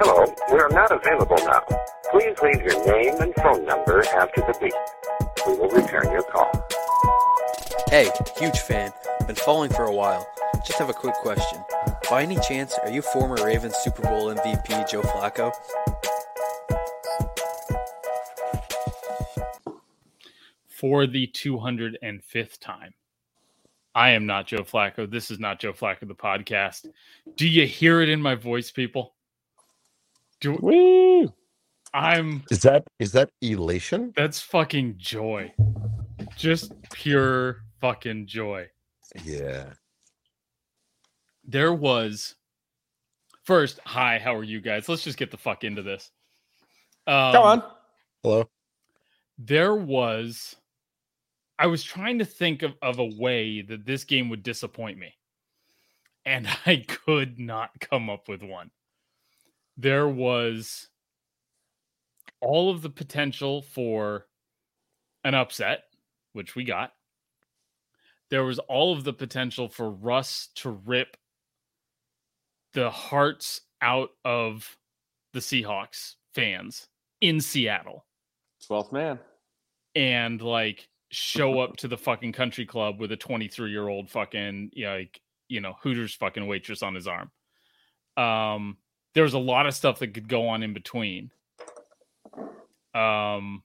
Hello, we are not available now. Please leave your name and phone number after the beep. We will return your call. Hey, huge fan. Been following for a while. Just have a quick question. By any chance, are you former Ravens Super Bowl MVP Joe Flacco? For the 205th time. I am not Joe Flacco. This is not Joe Flacco, the podcast. Do you hear it in my voice, people? Do Woo! I'm Is that is that elation? that's fucking joy. Just pure fucking joy. Yeah. There was first, hi, how are you guys? Let's just get the fuck into this. Um, Go on. Hello. there was I was trying to think of, of a way that this game would disappoint me. And I could not come up with one. There was all of the potential for an upset, which we got. There was all of the potential for Russ to rip the hearts out of the Seahawks fans in Seattle 12th man. and like show up to the fucking country club with a 23 year old fucking you know, like you know Hooters fucking waitress on his arm. Um, there was a lot of stuff that could go on in between. Um,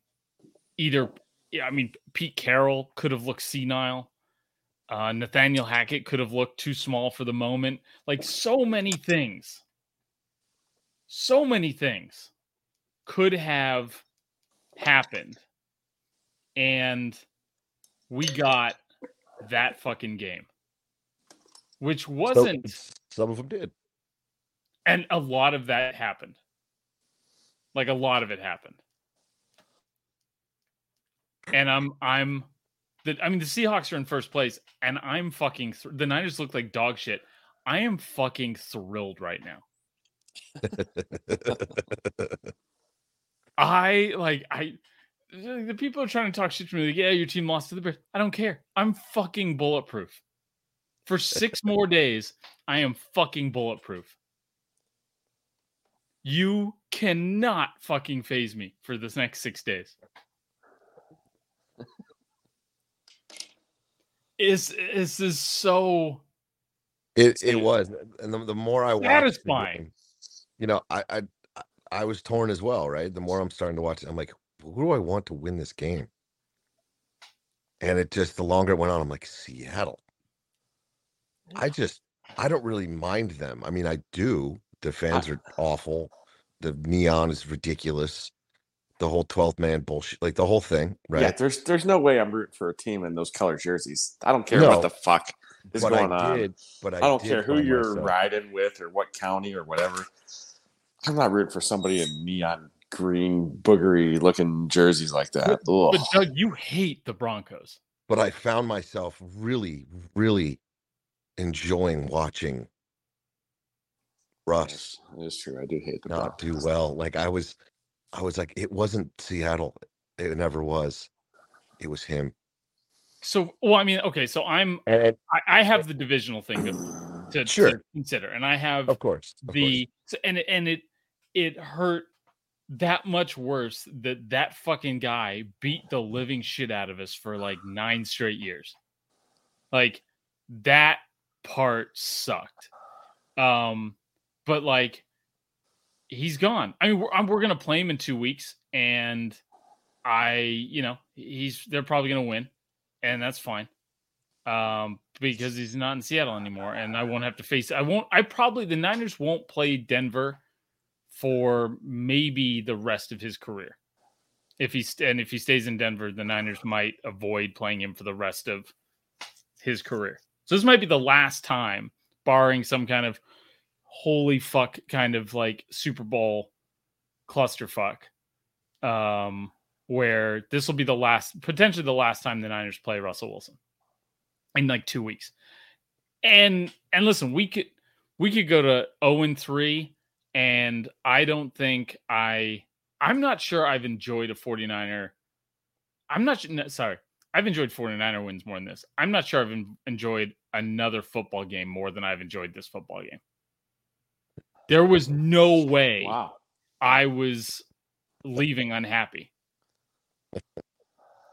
either yeah, I mean Pete Carroll could have looked senile. Uh, Nathaniel Hackett could have looked too small for the moment. Like so many things, so many things could have happened and we got that fucking game which wasn't some of them did. and a lot of that happened. Like a lot of it happened. And i'm i'm the i mean the seahawks are in first place and i'm fucking thr- the niners look like dog shit. I am fucking thrilled right now. I like I the people are trying to talk shit to me like, yeah, your team lost to the Bears. I don't care. I'm fucking bulletproof. For six more days, I am fucking bulletproof. You cannot fucking phase me for this next six days. Is this is so It it was, and the, the more I watched, Satisfying. game, you know, I, I I- I was torn as well, right? The more I'm starting to watch, it, I'm like, who do I want to win this game? And it just the longer it went on, I'm like, Seattle. I just I don't really mind them. I mean, I do. The fans are awful. The neon is ridiculous. The whole 12th man bullshit, like the whole thing, right? Yeah, there's there's no way I'm rooting for a team in those color jerseys. I don't care No. what the fuck is going I on. but I, I don't did care who you're myself- riding with or what county or whatever. I'm not rooting for somebody in neon green boogery looking jerseys like that. Ugh. but Doug, you hate the Broncos. but I found myself really, really enjoying watching Russ It is true. I do hate the not do well. Like I was, I was like, it wasn't Seattle. It never was. It was him. So well, I mean, okay, so I'm And, and I, I have the divisional thing to, to, Sure. to consider, and I have of course, of course. the so- and and it it hurt that much worse that that fucking guy beat the living shit out of us for like nine straight years. Like that part sucked. Um, but like he's gone. I mean, we're I'm, we're gonna play him in two weeks, and I, you know, he's they're probably gonna win, and that's fine. Um, because he's not in Seattle anymore, and I won't have to face. I won't. I probably the Niners won't play Denver for maybe the rest of his career. If he st- and if he stays in Denver, the Niners might avoid playing him for the rest of his career. So this might be the last time, barring some kind of holy fuck kind of like Super Bowl clusterfuck, um, where this will be the last, potentially the last time the Niners play Russell Wilson in like two weeks. And and listen, we could we could go to 0 and 3, and I don't think I I'm not sure I've enjoyed a 49er. I'm not no, sorry. I've enjoyed 49er wins more than this. I'm not sure I've en- enjoyed another football game more than I've enjoyed this football game. There was no way Wow. I was leaving unhappy.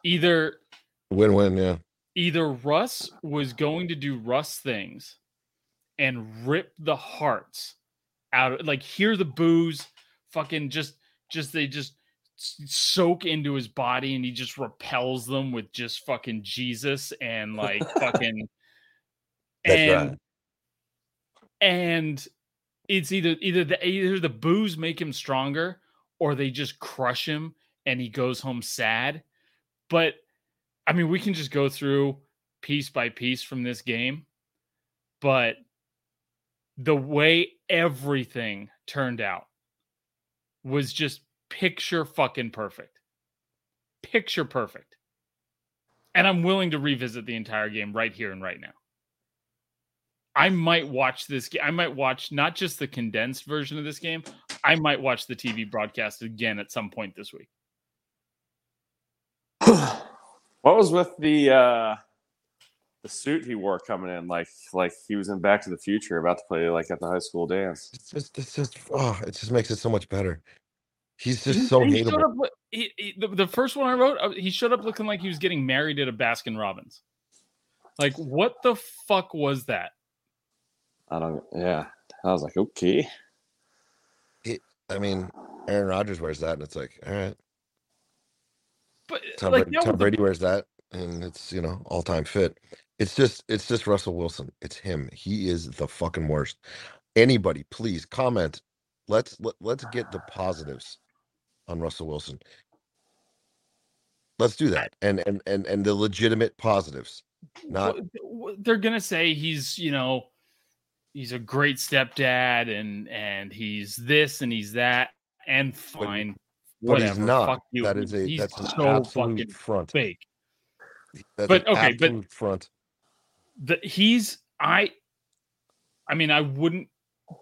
Either Win win, yeah. either Russ was going to do Russ things and rip the hearts out of like hear the booze fucking just just they just soak into his body and he just repels them with just fucking Jesus and like fucking and right. and it's either either the either the booze make him stronger or they just crush him and he goes home sad. But I mean, we can just go through piece by piece from this game, but the way everything turned out was just picture fucking perfect. Picture perfect. And I'm willing to revisit the entire game right here and right now. I might watch this game. I might watch not just the condensed version of this game. I might watch the TV broadcast again at some point this week. what was with the uh the suit he wore coming in like like he was in Back to the Future about to play like at the high school dance? It's just, it's just, oh, it just makes it so much better. He's just so He hateable. up he- he- the, the first one I wrote, uh, he showed up looking like he was getting married at a Baskin Robbins. Like, what the fuck was that? I don't yeah. I was like, okay. I mean, Aaron Rodgers wears that, and it's like, all right. But Tom, like, Brady, Tom was the- Brady wears that, and it's you know all time fit. It's just it's just Russell Wilson. It's him. He is the fucking worst. Anybody, please comment. Let's let, let's get the positives on Russell Wilson. Let's do that, and and and and the legitimate positives. Not they're gonna say he's you know he's a great stepdad and and he's this and he's that and fine but he's whatever not. fuck you That is a he's that's an so absolute fucking front. fake That's But, okay, but- front. The, he's I I mean I wouldn't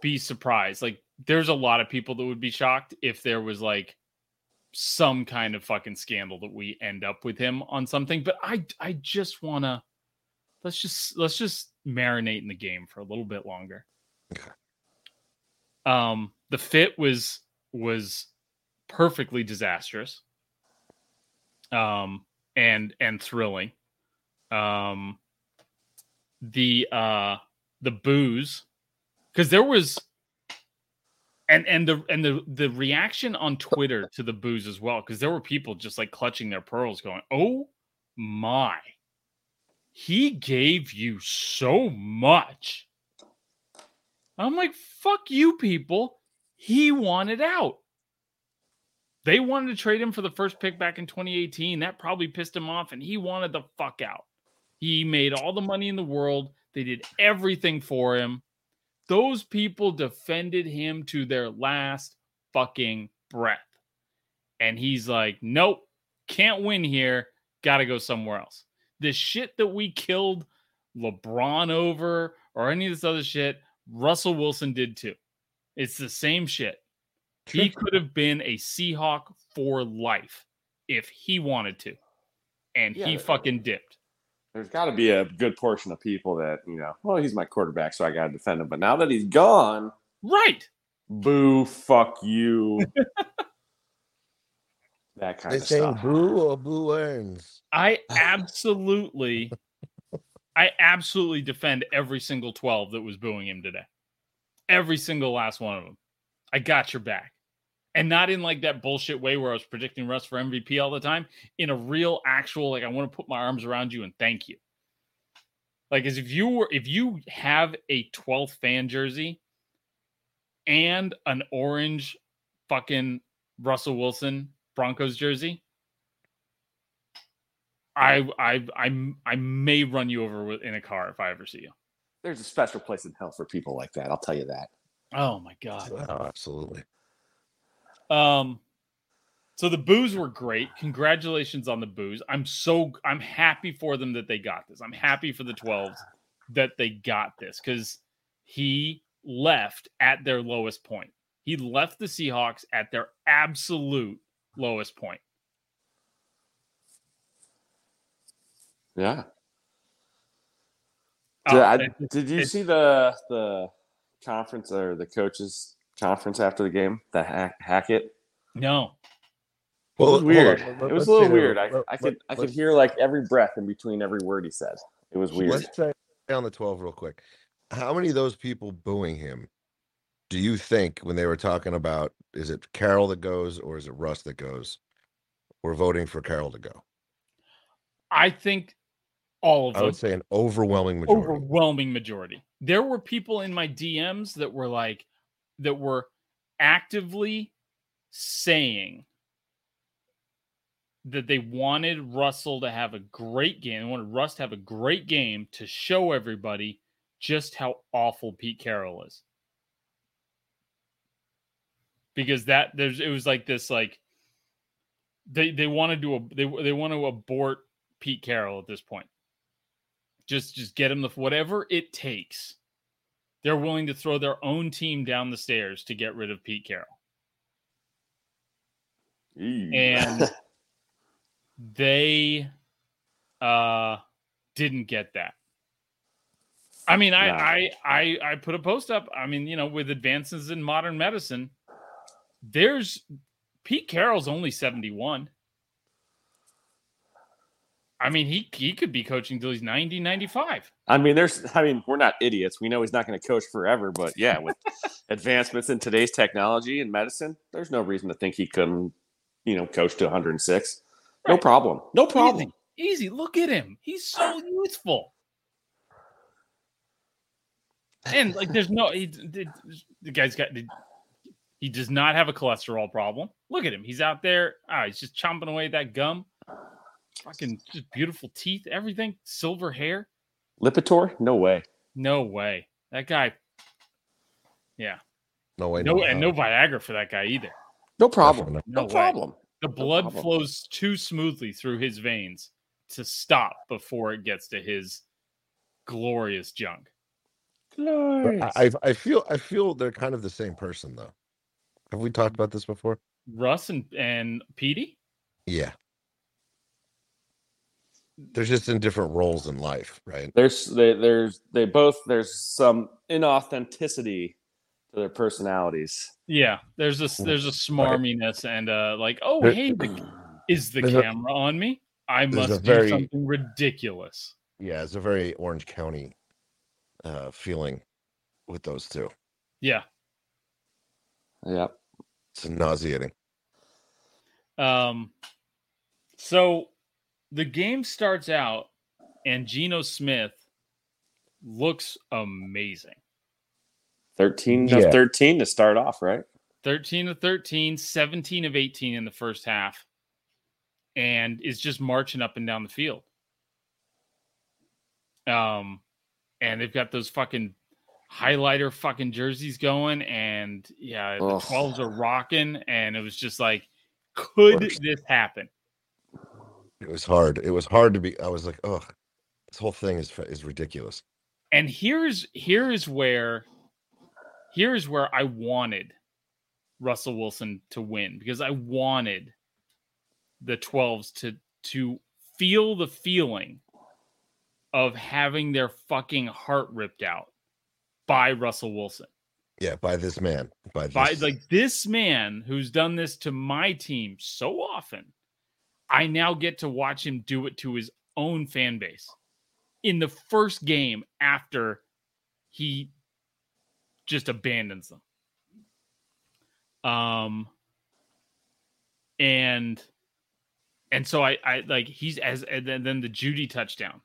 be surprised like there's a lot of people that would be shocked if there was like some kind of fucking scandal that we end up with him on something but I I just want to let's just let's just marinate in the game for a little bit longer. Okay. Um the fit was was perfectly disastrous. Um and and thrilling. Um the uh the booze because there was and and the and the the reaction on Twitter to the booze as well because there were people just like clutching their pearls going oh my. He gave you so much. I'm like fuck you people. He wanted out. They wanted to trade him for the first pick back in 2018 that probably pissed him off and he wanted the fuck out he made all the money in the world. They did everything for him. Those people defended him to their last fucking breath. And he's like, nope, can't win here. Got to go somewhere else. The shit that we killed LeBron over or any of this other shit, Russell Wilson did too. It's the same shit. He could have been a Seahawk for life if he wanted to. And he fucking dipped. There's got to be a good portion of people that you know. Well, he's my quarterback, so I got to defend him. But now that he's gone, Right. boo, fuck you. that kind They of saying stuff. boo or boo earns. I absolutely, I absolutely defend every single 12 that was booing him today. Every single last one of them. I got your back. And not in like that bullshit way where I was predicting Russ for MVP all the time. In a real, actual, like, I want to put my arms around you and thank you. Like, as if you were, if you have a 12th fan jersey and an orange fucking Russell Wilson Broncos jersey, I I I I may run you over with, in a car if I ever see you. There's a special place in hell for people like that. I'll tell you that. Oh my god. Oh, absolutely. Um so the booze were great. Congratulations on the booze. I'm so I'm happy for them that they got this. I'm happy for the 12s that they got this cuz he left at their lowest point. He left the Seahawks at their absolute lowest point. Yeah. Oh, Did, I- did you see the the conference or the coaches conference after the game? The hack, Hackett. No. Well, It was hold on, weird. let- it was a little say that- weird. I, let- I could I could hear like every breath in between every word he said. It was weird. Let's say on the 12 real quick. How many of those people booing him do you think when they were talking about is it Carroll that goes or is it Russ that goes? We're voting for Carroll to go. I think all of I would say an overwhelming majority. overwhelming majority. There were people in my DMs that were like, that were actively saying that they wanted Russell to have a great game. They wanted Russ to have a great game to show everybody just how awful Pete Carroll is. Because that there's it was like this like they they want to do a they they want to abort Pete Carroll at this point just just get him the whatever it takes. They're willing to throw their own team down the stairs to get rid of Pete Carroll. Ew. And they uh didn't get that. I mean, I, No. I I I put a post up. I mean, you know, with advances in modern medicine, there's Pete Carroll's only 71. I mean, he he could be coaching till he's 90, 95. I mean, there's. I mean, we're not idiots. We know he's not going to coach forever, but yeah, with advancements in today's technology and medicine, there's no reason to think he couldn't, you know, coach to 106. No problem. No problem. Easy, easy. Look at him. He's so youthful. And like, there's no he, the, the guy's got he does not have a cholesterol problem. Look at him. He's out there. Ah, he's just chomping away at that gum. Fucking just beautiful teeth, everything, silver hair. Lipitor? No way. No way. That guy. Yeah. No way. No, and no how. Viagra for that guy either. No problem. Definitely No, No way. problem. The blood problem. flows too smoothly through his veins to stop before it gets to his glorious junk. But I, I I feel I feel they're kind of the same person though. Have we talked about this before? Russ and and Petey. Yeah. They're just in different roles in life, right? There's they, there's they both there's some inauthenticity to their personalities. Yeah, there's a there's a smarminess and uh like oh There- hey the, is the there's a- camera on me? I there's a must very- do something ridiculous. Yeah, it's a very Orange County uh feeling with those two. Yeah. Yeah. It's nauseating. Um. So the game starts out, and Geno Smith looks amazing. 13 Yeah. 13 to start off, right? 13 of 13, 17 of 18 in the first half, and is just marching up and down the field. Um, and they've got those fucking highlighter fucking jerseys going, and yeah, the Ugh. 12s are rocking, and it was just like, could this happen? It was hard. It was hard to be. I was like, oh, this whole thing is is ridiculous. And here's here is where here is where I wanted Russell Wilson to win because I wanted the 12s to to feel the feeling of having their fucking heart ripped out by Russell Wilson. Yeah, by this man. By, this, By like this man who's done this to my team so often. I now get to watch him do it to his own fan base in the first game after he just abandons them. Um and and so I I like he's as and then, the Jeudy touchdown.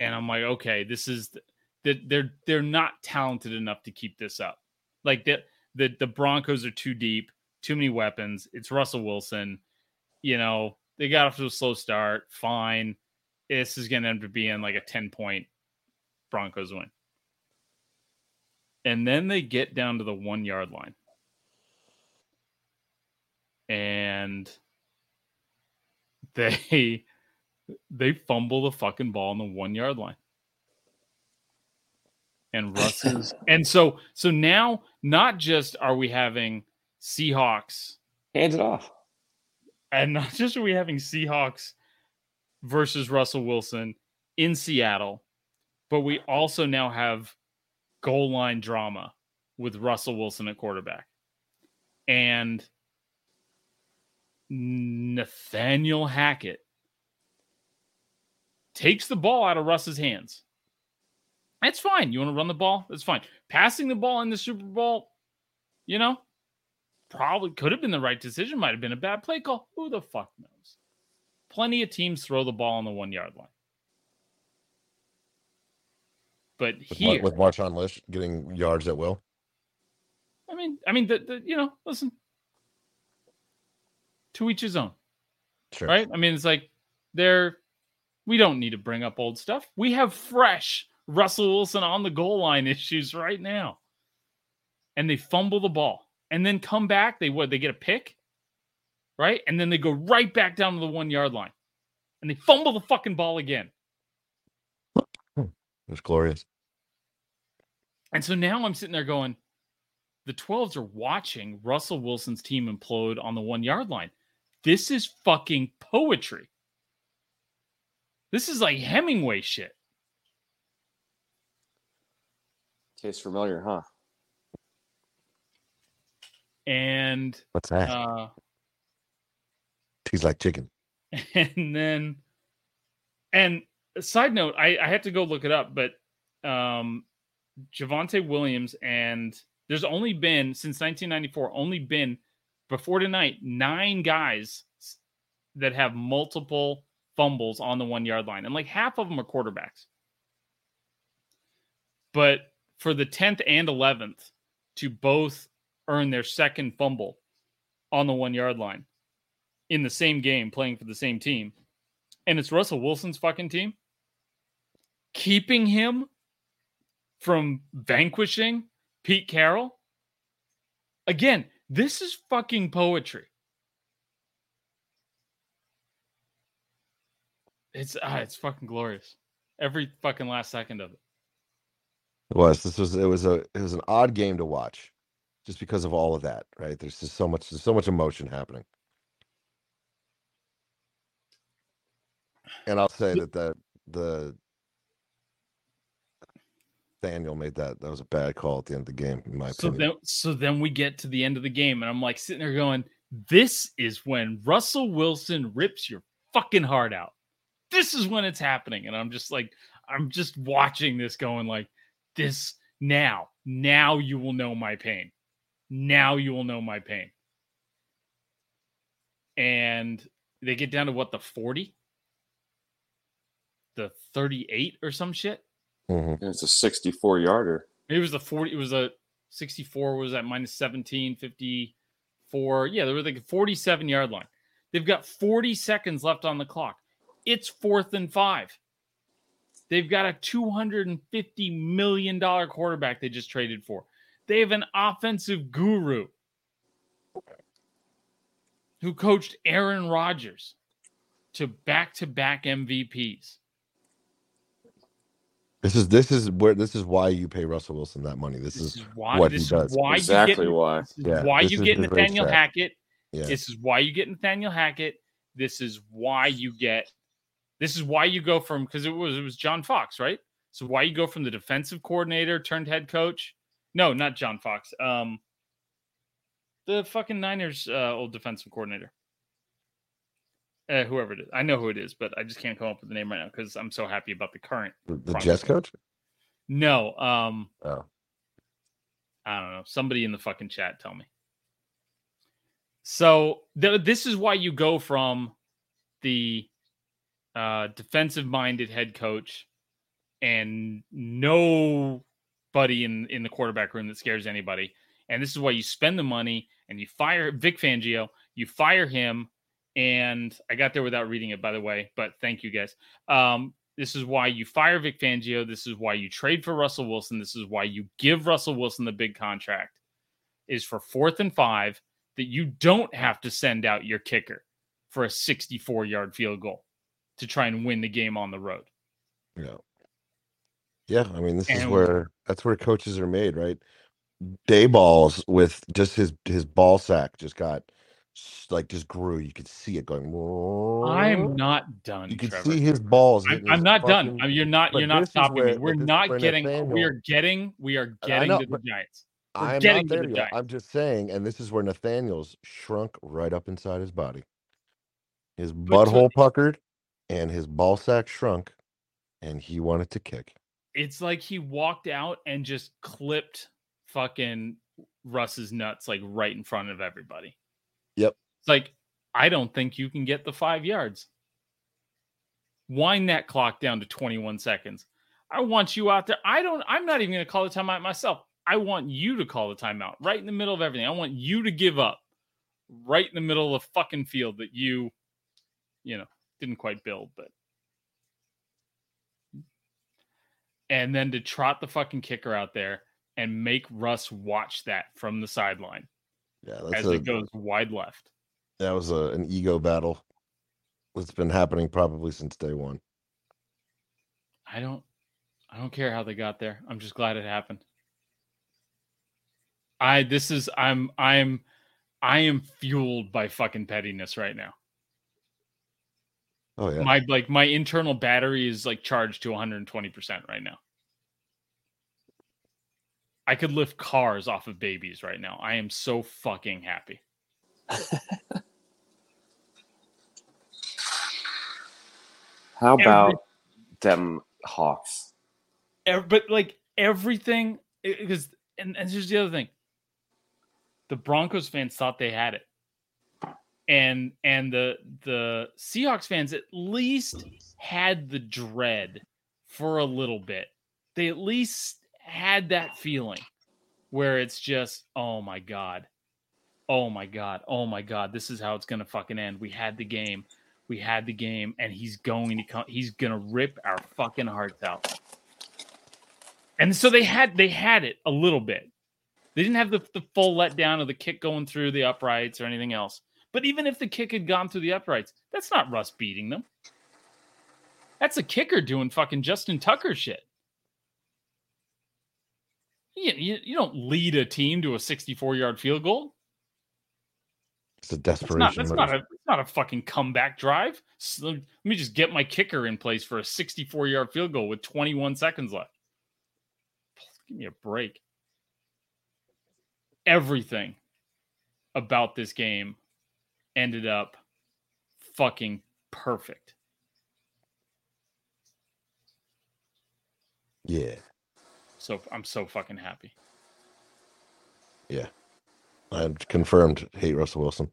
And I'm like, okay, this is that they're they're not talented enough to keep this up. Like the the the Broncos are too deep, too many weapons. It's Russell Wilson. You know, they got off to a slow start. Fine. This is gonna end up being like a 10 point Broncos win. And then they get down to the one yard line. And they they fumble the fucking ball on the one yard line. And Russ is and so so now not just are we having Seahawks hands it off. And not just are we having Seahawks versus Russell Wilson in Seattle, but we also now have goal line drama with Russell Wilson at quarterback. And Nathaniel Hackett takes the ball out of Russ's hands. That's fine. You want to run the ball? That's fine. Passing the ball in the Super Bowl, you know, probably could have been the right decision. Might have been a bad play call. Who the fuck knows? Plenty of teams throw the ball on the one yard line. But With, here, Mar- with Marshawn Lynch getting yards at will. I mean, I mean, the, the you know, listen, to each his own, Sure. right? I mean, it's like they're we don't need to bring up old stuff. We have fresh Russell Wilson on the goal line issues right now, and they fumble the ball and then come back. They what? They get a pick, right? And then they go right back down to the one yard line, and they fumble the fucking ball again. It's glorious. And so now I'm sitting there going, the 12s are watching Russell Wilson's team implode on the one yard line. This is fucking poetry. This is like Hemingway shit. Tastes familiar, huh? And What's that? uh Tastes like chicken. and then and side note, I, I had to go look it up, but um Javonte Williams and there's only been since 1994, only been before tonight nine guys that have multiple fumbles on the one yard line, and like half of them are quarterbacks. But for the 10th and 11th to both earn their second fumble on the one yard line in the same game, playing for the same team, and it's Russell Wilson's fucking team, keeping him from vanquishing Pete Carroll. Again, this is fucking poetry. It's ah, it's fucking glorious. Every fucking last second of it. It was. This was. It was a. It was an odd game to watch, just because of all of that. Right. There's just so much. There's so much emotion happening. And I'll say that the the Daniel made that. That was a bad call at the end of the game, in my So opinion. then, so then we get to the end of the game, and I'm like sitting there going, "This is when Russell Wilson rips your fucking heart out. This is when it's happening." And I'm just like, I'm just watching this, going like, "This now, now you will know my pain. Now you will know my pain." And they get down to what the 40, the 38 or some shit. Mhm. It's a 64 yarder. Maybe it was a 40, it was a 64, was at minus 17, 54. Yeah, they were like a 47 yard line. They've got 40 seconds left on the clock. It's fourth and five. They've got a $250 million quarterback they just traded for. They have an offensive guru who coached Aaron Rodgers to back to back MVPs. This is this is where this is why you pay Russell Wilson that money. This, This is is why what this he is does. why exactly you get why. This is Yeah, why this you is get Nathaniel strat. Hackett. Yeah. This is why you get Nathaniel Hackett. This is why you get. This is why you go from because it was it was John Fox, right? So why you go from the defensive coordinator turned head coach? No, not John Fox. Um, the fucking Niners uh, old defensive coordinator. Uh, whoever it is, I know who it is, but I just can't come up with the name right now because I'm so happy about the current. the, the Jets coach. No, um, Oh, I don't know. Somebody in the fucking chat tell me. So th- this is why you go from the uh, defensive minded head coach and nobody in in the quarterback room that scares anybody. And this is why you spend the money and you fire Vic Fangio. You fire him, and I got there without reading it, by the way. But thank you guys. Um, this is why you fire Vic Fangio. This is why you trade for Russell Wilson. This is why you give Russell Wilson the big contract. Is for fourth and five that you don't have to send out your kicker for a 64 yard field goal to try and win the game on the road. yeah, yeah. I mean, this is And- where that's where coaches are made, right? Day balls with just his his ball sack just got s- like just grew. You could see it going. I'm not done. You could Trevor. see his balls. I'm, hitting I'm his not done. fucking- I mean, you're not. You're not this is stopping me. where- We're but this is not where getting. We Nathaniel- are getting. We are I getting know, to the but- Giants. I'm getting not to there the yet. Giants. I'm just saying, and this is where Nathaniel's shrunk right up inside his body. His But butthole puckered and his ball sack shrunk, and he wanted to kick. It's like he walked out and just clipped fucking Russ's nuts like right in front of everybody. Yep. It's like, I don't think you can get the five yards. Wind that clock down to 21 seconds. I want you out there. I don't, I'm not even going to call the timeout myself. I want you to call the timeout right in the middle of everything. I want you to give up right in the middle of the fucking field that you, you know, didn't quite build, but and then to trot the fucking kicker out there and make Russ watch that from the sideline Yeah, that's as a, it goes wide left. that was a, an ego battle. that's been happening probably since day one. I don't I don't care how they got there. I'm just glad it happened. I this is I'm I'm I am fueled by fucking pettiness right now. Oh yeah, My like my internal battery is like charged to 120% right now. I could lift cars off of babies right now. I am so fucking happy. How Every- about them Hawks? But like everything because and, and here's the other thing the broncos fans thought they had it and and the the seahawks fans at least had the dread for a little bit they at least had that feeling where it's just oh my god oh my god oh my god this is how it's gonna fucking end we had the game we had the game and he's going to come he's gonna rip our fucking hearts out and so they had they had it a little bit. They didn't have the, the full letdown of the kick going through the uprights or anything else. But even if the kick had gone through the uprights, that's not Russ beating them. That's a kicker doing fucking Justin Tucker shit. You, you, you don't lead a team to a 64 yard field goal. it's a That's desperation. not, that's not a that's not a fucking comeback drive. So let me just get my kicker in place for a 64 yard field goal with 21 seconds left. Give me a break. Everything about this game ended up fucking perfect. yeah, So I'm so fucking happy. Yeah. I confirmed hate Russell Wilson.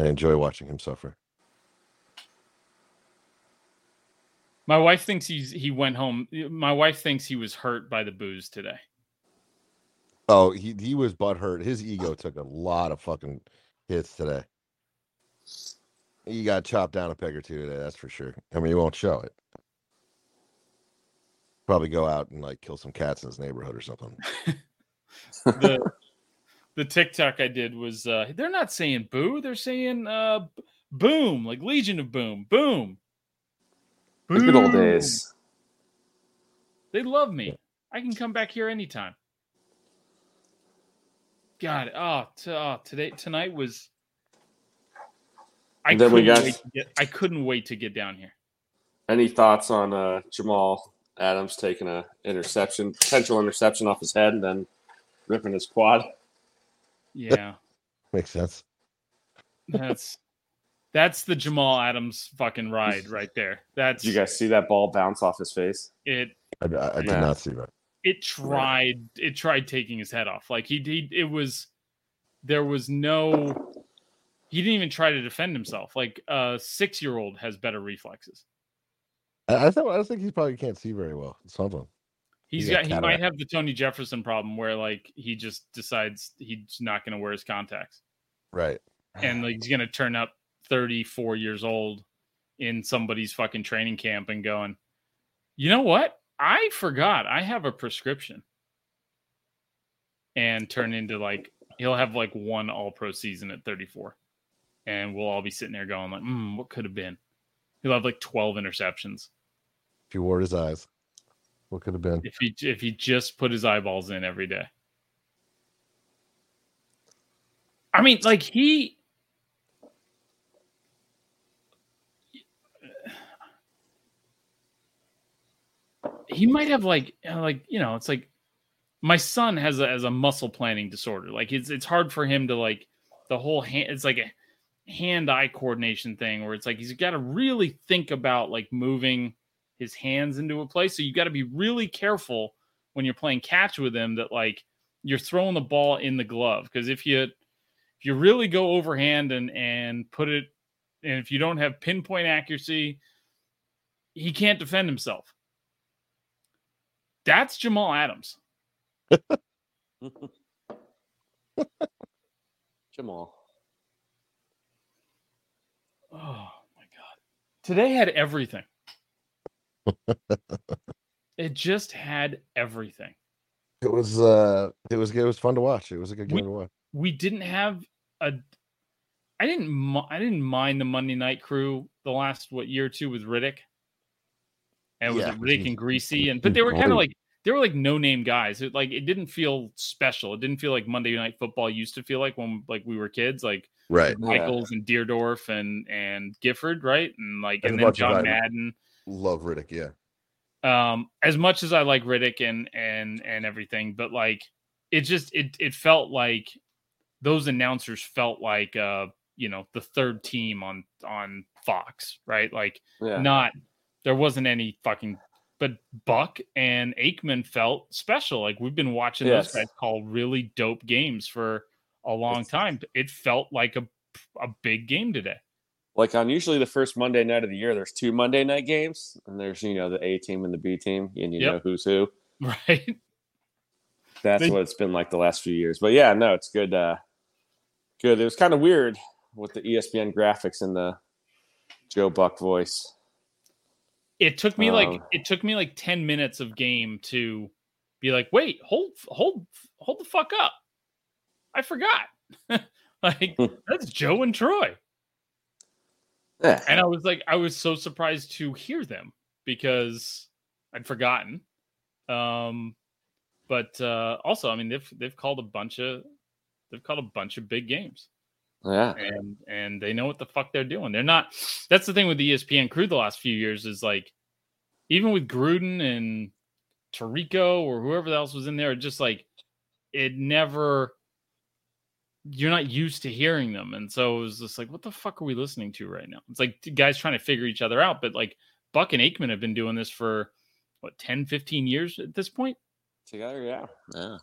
I enjoy watching him suffer. My wife thinks he's he went home. My wife thinks he was hurt by the booze today. Oh, he he was butthurt. His ego took a lot of fucking hits today. He got chopped down a peg or two today, that's for sure. I mean, he won't show it. Probably go out and like kill some cats in his neighborhood or something. the the TikTok I did was uh they're not saying boo, they're saying uh boom, like Legion of Boom, boom. The good old Boom. days. They love me. I can come back here anytime. God, oh, t- oh today tonight was I And then we couldn't got- wait to get I couldn't wait to get down here. Any thoughts on uh, Jamal Adams taking a interception, potential interception off his head, and then ripping his quad? Yeah. Makes sense. That's that's the Jamal Adams fucking ride right there. That's Did you guys see that ball bounce off his face? it I, I, I did Yeah. not see that. it tried it tried taking his head off like he, did. it was there was no he didn't even try to defend himself like a six year old has better reflexes I, I, think, I think he probably can't see very well. Something. he's He's got got he might have the tony jefferson problem where like he just decides he's not going to wear his contacts Right. and like he's going to turn up 34 years old in somebody's fucking training camp and going you know what i forgot i have a prescription and turn into like he'll have like one all pro season at 34 and we'll all be sitting there going like mm, what could have been he'll have like 12 interceptions If he wore his eyes, what could have been? if he if he just put his eyeballs in every day i mean like he he might have like uh, like you know it's like my son has a has a muscle planning disorder. Like it's it's hard for him to like the whole hand. It's like a hand eye coordination thing where it's like he's got to really think about like moving his hands into a place. So you got to be really careful when you're playing catch with him that like you're throwing the ball in the glove because if you if you really go overhand and and put it and if you don't have pinpoint accuracy, he can't defend himself. That's Jamal Adams. Jamal. Oh my god. Today had everything. It just had everything. It was uh it was it was fun to watch. It was a good game We- to watch. We didn't have a I didn't I didn't mind the Monday night crew the last what year or two with Riddick. And it was Yeah, it Riddick and Griese and but they were kind of like they were like no name guys. It, like it didn't feel special. It didn't feel like Monday night football used to feel like when like we were kids. Like Right. Yeah. Michaels and Dierdorf and and Gifford, right? And like As and then John I- Madden. Love Riddick, yeah. Um, as much as I like Riddick and and and everything, but like it just it it felt like those announcers felt like uh you know the third team on on Fox, right? Like Yeah. not there wasn't any fucking but Buck and Aikman felt special. Like we've been watching Yes. those guys call really dope games for a long time. It felt like a a big game today. Like on usually the first Monday night of the year, there's two Monday night games, and there's you know the A team and the B team, and you Yep. know who's who. Right. That's They- what it's been like the last few years. But yeah, no, it's good. Uh, good. It was kind of weird with the ESPN graphics and the Joe Buck voice. it took me like Um, it took me like 10 minutes of game to be like wait hold hold hold the fuck up i forgot like that's joe and troy Yeah, and i was like i was so surprised to hear them because i'd forgotten um but uh also i mean they've they've called a bunch of they've called a bunch of big games yeah. and and they know what the fuck they're doing. They're not. That's the thing with the ESPN crew the last few years is like, even with Gruden and Tirico or whoever else was in there, just like it never. You're not used to hearing them, and so it was just like, what the fuck are we listening to right now? It's like guys trying to figure each other out, but like Buck and Aikman have been doing this for what 10, 15 years at this point. Together, yeah. Yeah.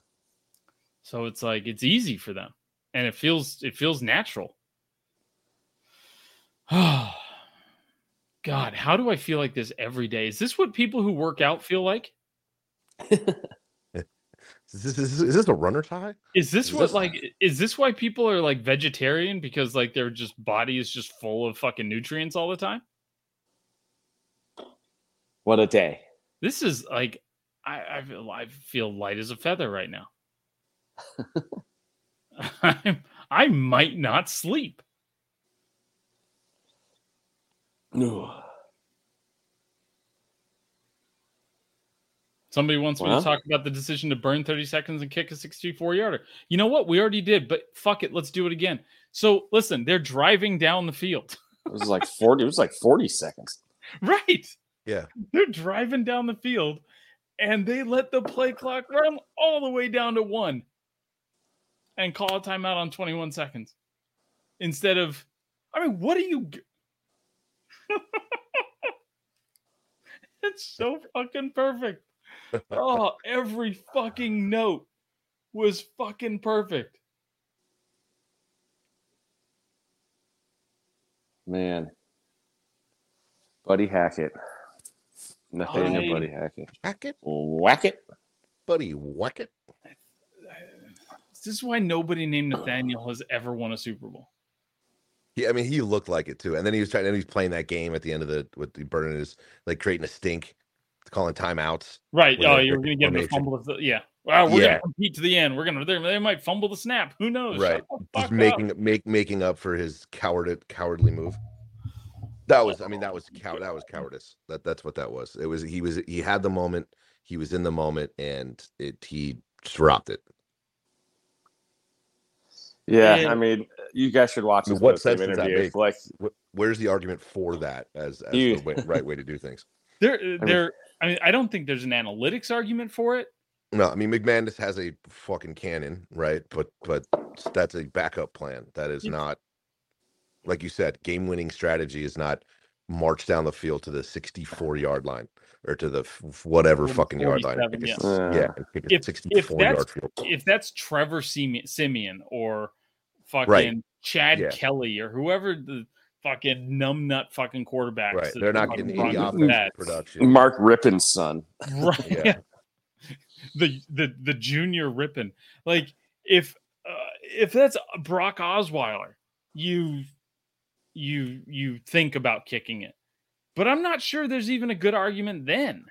So it's like it's easy for them, and it feels it feels natural. Oh, God, how do I feel like this every day? Is this what people who work out feel like? Is this, is this, is this a runner tie? Is this Is what this- like is this why people are like vegetarian because like their just body is just full of fucking nutrients all the time? What a day. This is like I I feel, I feel light as a feather right now. I'm, I might not sleep. Ooh. Somebody wants me to talk about the decision to burn 30 seconds and kick a 64 yarder. You know what? We already did, but fuck it. Let's do it again. So listen, they're driving down the field. It was like 40, it was like 40 seconds. right. Yeah. They're driving down the field and they let the play clock run all the way down to one and call a timeout on 21 seconds instead of, I mean, what are you? it's so fucking perfect. Oh, every fucking note was fucking perfect. Man. Buddy Hackett. Nathaniel I- Buddy Hackett. Whack it, Whack it. buddy. Whack it. This is why nobody named Nathaniel has ever won a Super Bowl. Yeah, I mean, he looked like it too. And then he was trying, and he was playing that game at the end of the with the burning his like creating a stink, calling timeouts. Right. Oh, you're going to get him to formation. fumble the yeah. Well, we're going to compete to the end. We're going to they, they might fumble the snap. Who knows? Right. Just making up. make making up for his coward cowardly move. That was, I mean, that was cow that was cowardice. That that's what that was. It was he was he had the moment, he was in the moment, and it he dropped it. Yeah, And- I mean, you guys should watch I mean, what sense does that make? Like, Where's the argument for that as, as You- the way, right way to do things? There, there. I mean, I don't think there's an analytics argument for it. No, I mean McManus has a fucking cannon, right? But but that's a backup plan. That is not like you said, game winning strategy is not march down the field to the 64 yard line or to the f- whatever fucking yard line. 47, Kick yeah. Uh, yeah, and kick If- if 64 that's- yard field. if that's Trevor Siemian, Siemian or fucking Right. Chad Yeah. Kelly or whoever the fucking numbnut fucking quarterbacks, Right. that They're not fucking getting any Broncos offensive production. Mark Rypien's son. right? Yeah. the the the junior Rypien like if uh, if that's Brock Osweiler, you you you think about kicking it, but I'm not sure there's even a good argument then.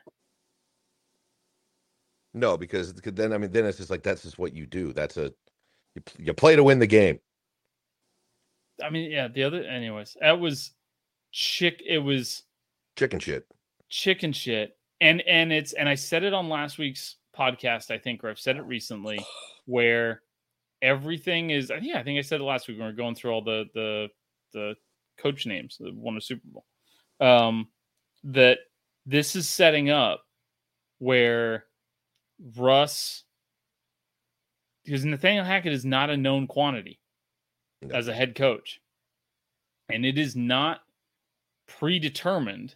No, because because then I mean then it's just like that's just what you do. That's a you, you play to win the game. I mean, yeah, the other, anyways, that was chick. It was Chicken shit. chicken shit and and it's and i said it on last week's podcast i think or i've said it recently where everything is yeah i think i said it last week when we are going through all the the the coach names that won a super bowl um that this is setting up where russ because nathaniel hackett is not a known quantity No. as a head coach and it is not predetermined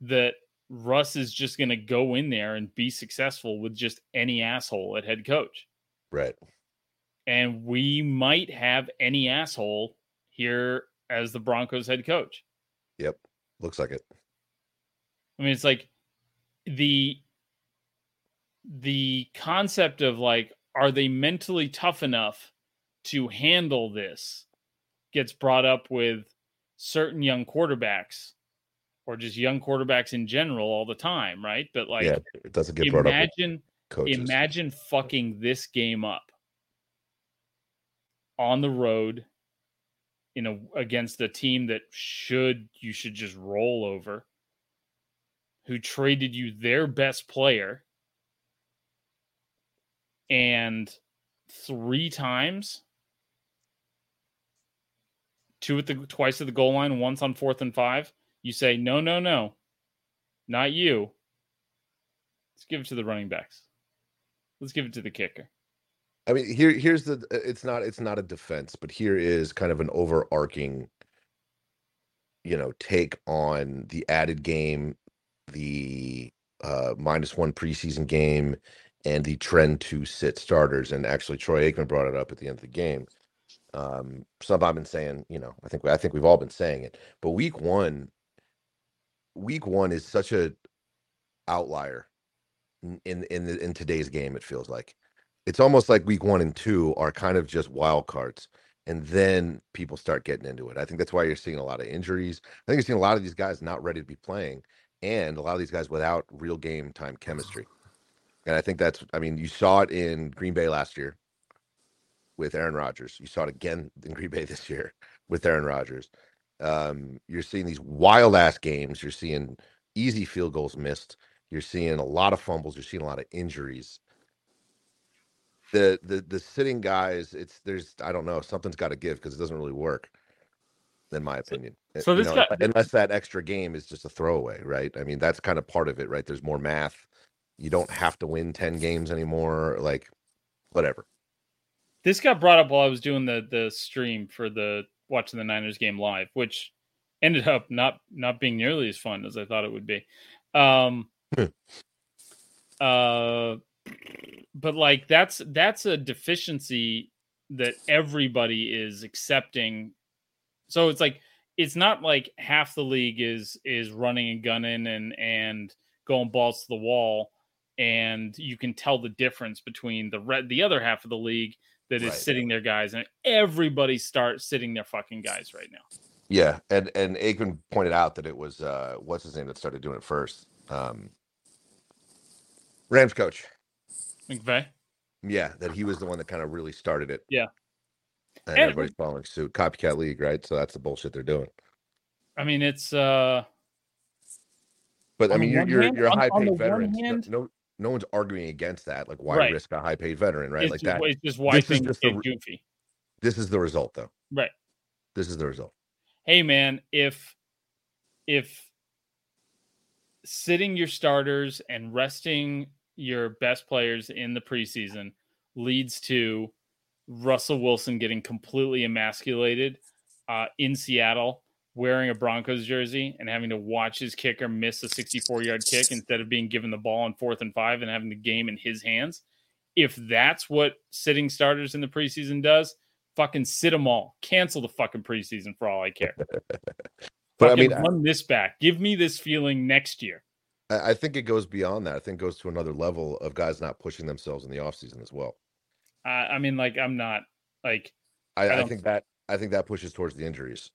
that Russ is just going to go in there and be successful with just any asshole at head coach. Right. And we might have any asshole here as the Broncos head coach. Yep. Looks like it. I mean, it's like the the concept of like, are they mentally tough enough to handle this gets brought up with certain young quarterbacks or just young quarterbacks in general all the time, right? But like yeah. It doesn't get brought up imagine imagine fucking this game up on the road you know against a team that should you should just roll over who traded you their best player and three times two at the twice at the goal line once on fourth and five you say no no no not you let's give it to the running backs let's give it to the kicker I mean, here here's the it's not it's not a defense, but here is kind of an overarching you know, take on the added game, the uh minus one preseason game, and the trend to sit starters. And actually Troy Aikman brought it up at the end of the game. Um, something I've been saying, you know, I think I think we've all been saying it, but week one, week one is such a outlier in in in, the, in today's game. It feels like it's almost like week one and two are kind of just wild cards, and then people start getting into it. I think that's why you're seeing a lot of injuries. I think you're seeing a lot of these guys not ready to be playing, and a lot of these guys without real game time chemistry. And I think that's, I mean, you saw it in Green Bay last year with Aaron Rodgers. You saw it again in Green Bay this year with Aaron Rodgers. Um, you're seeing these wild ass games. You're seeing easy field goals missed. You're seeing a lot of fumbles. You're seeing a lot of injuries. The the the sitting guys, it's there's I don't know something's got to give because it doesn't really work, in my opinion. Uh, so you this know, guy- unless that extra game is just a throwaway, right? I mean, that's kind of part of it, right? There's more math. You don't have to win ten games anymore. Like, whatever. This got brought up while I was doing the the stream for the watching the Niners game live, which ended up not not being nearly as fun as I thought it would be. Um Hmm. uh but like that's that's a deficiency that everybody is accepting. So it's like it's not like half the league is is running and gunning and and going balls to the wall and you can tell the difference between the red the other half of the league that is Right. sitting their guys and everybody starts sitting their fucking guys right now. Yeah, and and Aikman pointed out that it was uh what's his name that started doing it first. Um Rams coach. McVay. Yeah, that he was the one that kind of really started it. Yeah. And, And- everybody's following suit. Copycat league, right? So that's the bullshit they're doing. I mean, it's uh But I mean, you're one you're, you're a high paid veteran. Hand- no, no one's arguing against that. Like, why Right. risk a high paid veteran, right? it's, like just, that. it's just why this is things just get goofy. This is the result, though. Right. This is the result. Hey man, if if sitting your starters and resting your best players in the preseason leads to Russell Wilson getting completely emasculated uh, in Seattle, wearing a Broncos jersey and having to watch his kicker miss a 64 yard kick instead of being given the ball on fourth and five and having the game in his hands. If that's what sitting starters in the preseason does, fucking sit them all. Cancel the fucking preseason for all I care. But I Fucking mean, I- run this back. Give me this feeling next year. I, I think it goes beyond that. I think it goes to another level of guys not pushing themselves in the offseason as well. I, I mean, like, I'm not like I, I I, think that I think that pushes towards the injuries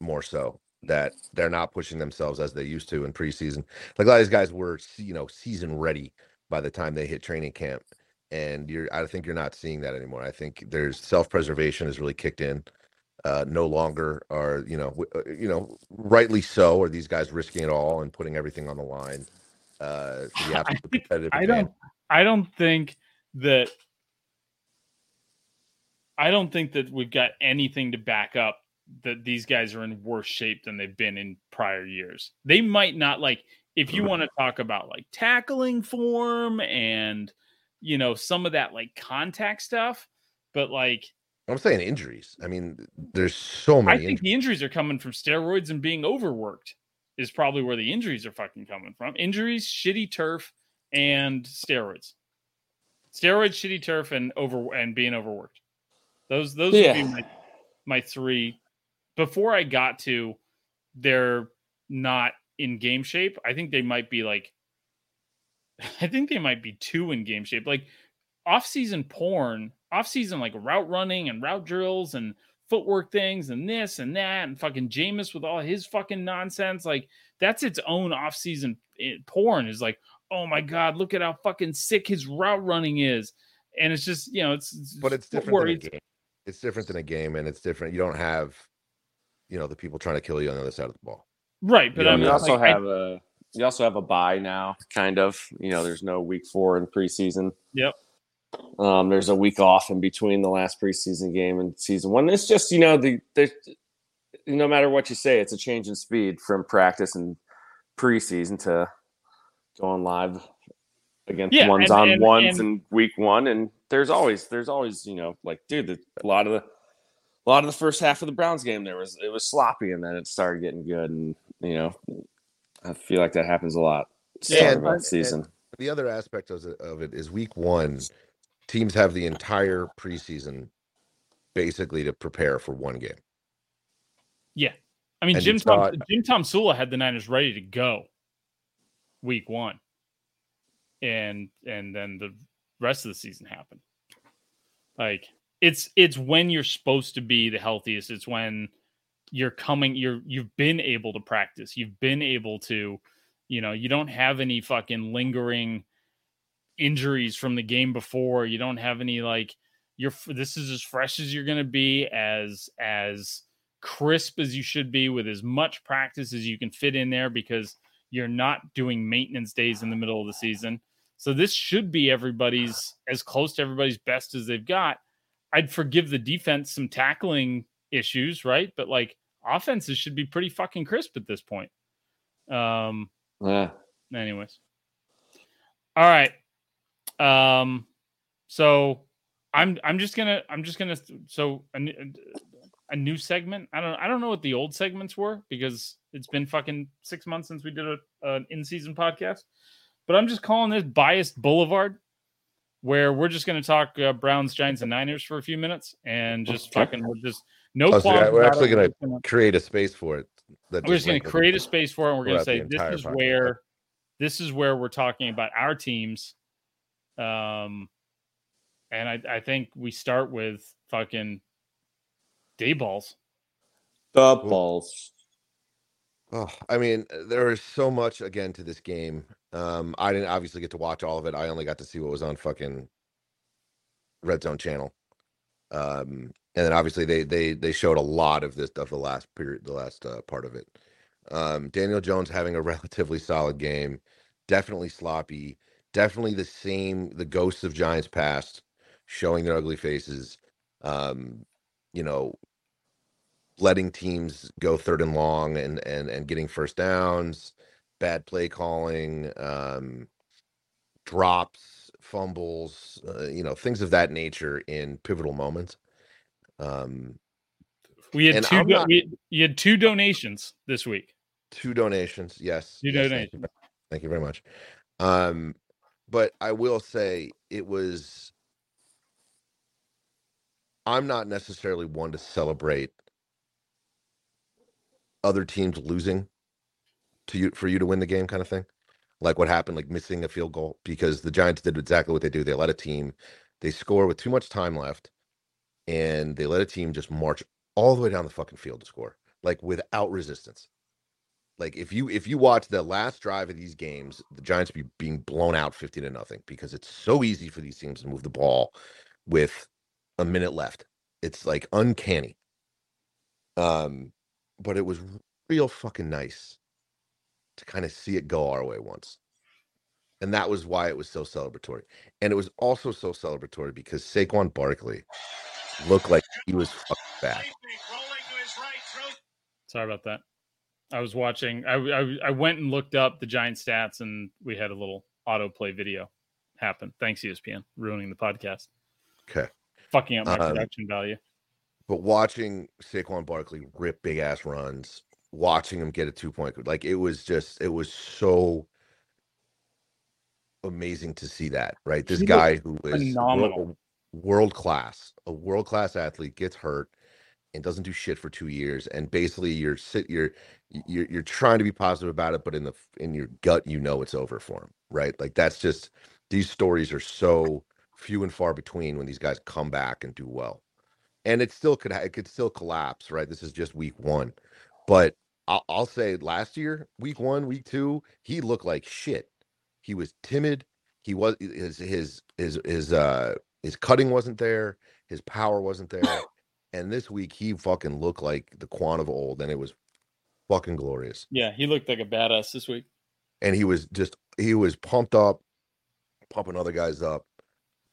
more so that they're not pushing themselves as they used to in preseason. Like a lot of these guys were, you know, season ready by the time they hit training camp, and you're. I think you're not seeing that anymore. I think there's self preservation has really kicked in. Uh, no longer are you know w- uh, you know rightly so are these guys risking it all and putting everything on the line uh, the I think- competitive I don't I don't think that I don't think that we've got anything to back up that these guys are in worse shape than they've been in prior years. They might not like if you want to talk about like tackling form and you know some of that like contact stuff, but like I'm saying injuries. I mean, there's so many. I many. think injuries. the injuries are coming from steroids and being overworked is probably where the injuries are fucking coming from. Injuries, shitty turf, and steroids. Steroids, shitty turf, and over and being overworked. Those those would be my my three. Before I got to they're not in game shape, I think they might be like I think they might be two in game shape. Like off-season porn, off-season like route running and route drills and footwork things and this and that and fucking Jameis with all his fucking nonsense. Like that's its own off-season eh, porn. Is like, oh my god, look at how fucking sick his route running is. And it's just you know it's, but it's different than a game. It's different than a game, and it's different. You don't have, you know, the people trying to kill you on the other side of the ball. right. But You, I mean, you also like, have a you also have a buy now, kind of. You know, there's no week four in preseason. Yep. Um, there's a week off in between the last preseason game and season one. It's just you know the there's no matter what you say, it's a change in speed from practice and preseason to going live against Yeah, ones and- on and- ones and- in week one. And there's always there's always you know like dude, the, a lot of the a lot of the first half of the Browns game there was it was sloppy and then it started getting good and you know I feel like that happens a lot. Start Yeah, of a and- season. The other aspect of it, of it is week one, teams have the entire preseason basically to prepare for one game. Yeah, I mean, And Jim Tom not- Jim Tomsula had the Niners ready to go week one, and and then the rest of the season happened. Like it's it's when you're supposed to be the healthiest. It's when you're coming. You're you've been able to practice. You've been able to, you know, you don't have any fucking lingering injuries from the game before. You don't have any like you're. This is as fresh as you're going to be as as crisp as you should be with as much practice as you can fit in there because you're not doing maintenance days in the middle of the season. So this should be everybody's as close to everybody's best as they've got. I'd forgive the defense some tackling issues, right? But like offenses should be pretty fucking crisp at this point. Um Yeah. anyways. All right. Um so I'm I'm just going to I'm just going to so a, a new segment. I don't I don't know what the old segments were because it's been fucking 6 months since we did a an in-season podcast. But I'm just calling this biased boulevard where we're just going to talk uh, Browns, Giants and Niners for a few minutes and just Okay. fucking we're just no Oh, so qualms we're actually gonna We're just gonna- Create a space for it. That we're just going to create a space for it and we're going to say this is podcast. where this is where we're talking about our teams um and i i think we start with fucking day balls The balls. Oh, I mean, there is so much again to this game. Um, I didn't obviously get to watch all of it. I only got to see what was on fucking Red Zone channel. Um, and then obviously they they they showed a lot of this of the last period, the last uh, part of it. Um, Daniel Jones having a relatively solid game, definitely sloppy, definitely the same. The ghosts of Giants past showing their ugly faces. Um, you know, letting teams go third and long and and and getting first downs, bad play calling, um, drops, fumbles, uh, you know, things of that nature in pivotal moments. Um, We had two. Not- we, you had two donations this week. two donations, yes. Two yes, thank you donations. Thank you very much. Um, but I will say it was. I'm not necessarily one to celebrate other teams losing to you for you to win the game, kind of thing. Like what happened, like missing a field goal, because the Giants did exactly what they do. They let a team, they score with too much time left, and they let a team just march all the way down the fucking field to score, like without resistance like if you if you watch the last drive of these games, the Giants be being blown out 50 to nothing because it's so easy for these teams to move the ball with a minute left. It's like uncanny. Um, but it was real fucking nice to kind of see it go our way once. And that was why it was so celebratory. And it was also so celebratory because Saquon Barkley looked like he was fucking back. Sorry about that. I was watching. I, I I went and looked up the Giant stats, and we had a little autoplay video happen. Thanks, ESPN, ruining the podcast, Okay. fucking up my Um, production value. But watching Saquon Barkley rip big ass runs, watching him get a two point, like it was just, it was so amazing to see that, right? This He guy who is phenomenal. world class, a world class athlete gets hurt and doesn't do shit for two years, and basically you're sit, you're you're you're trying to be positive about it, but in the in your gut, you know it's over for him, right? Like that's just these stories are so few and far between when these guys come back and do well and it still could ha- it could still collapse right? This is just week one but I'll, I'll say last year week one week two he looked like shit. He was timid. He was his his his his uh his cutting wasn't there his power wasn't there and this week he fucking looked like the quan of old and it was fucking glorious. Yeah, he looked like a badass this week. and he was just he was pumped up pumping other guys up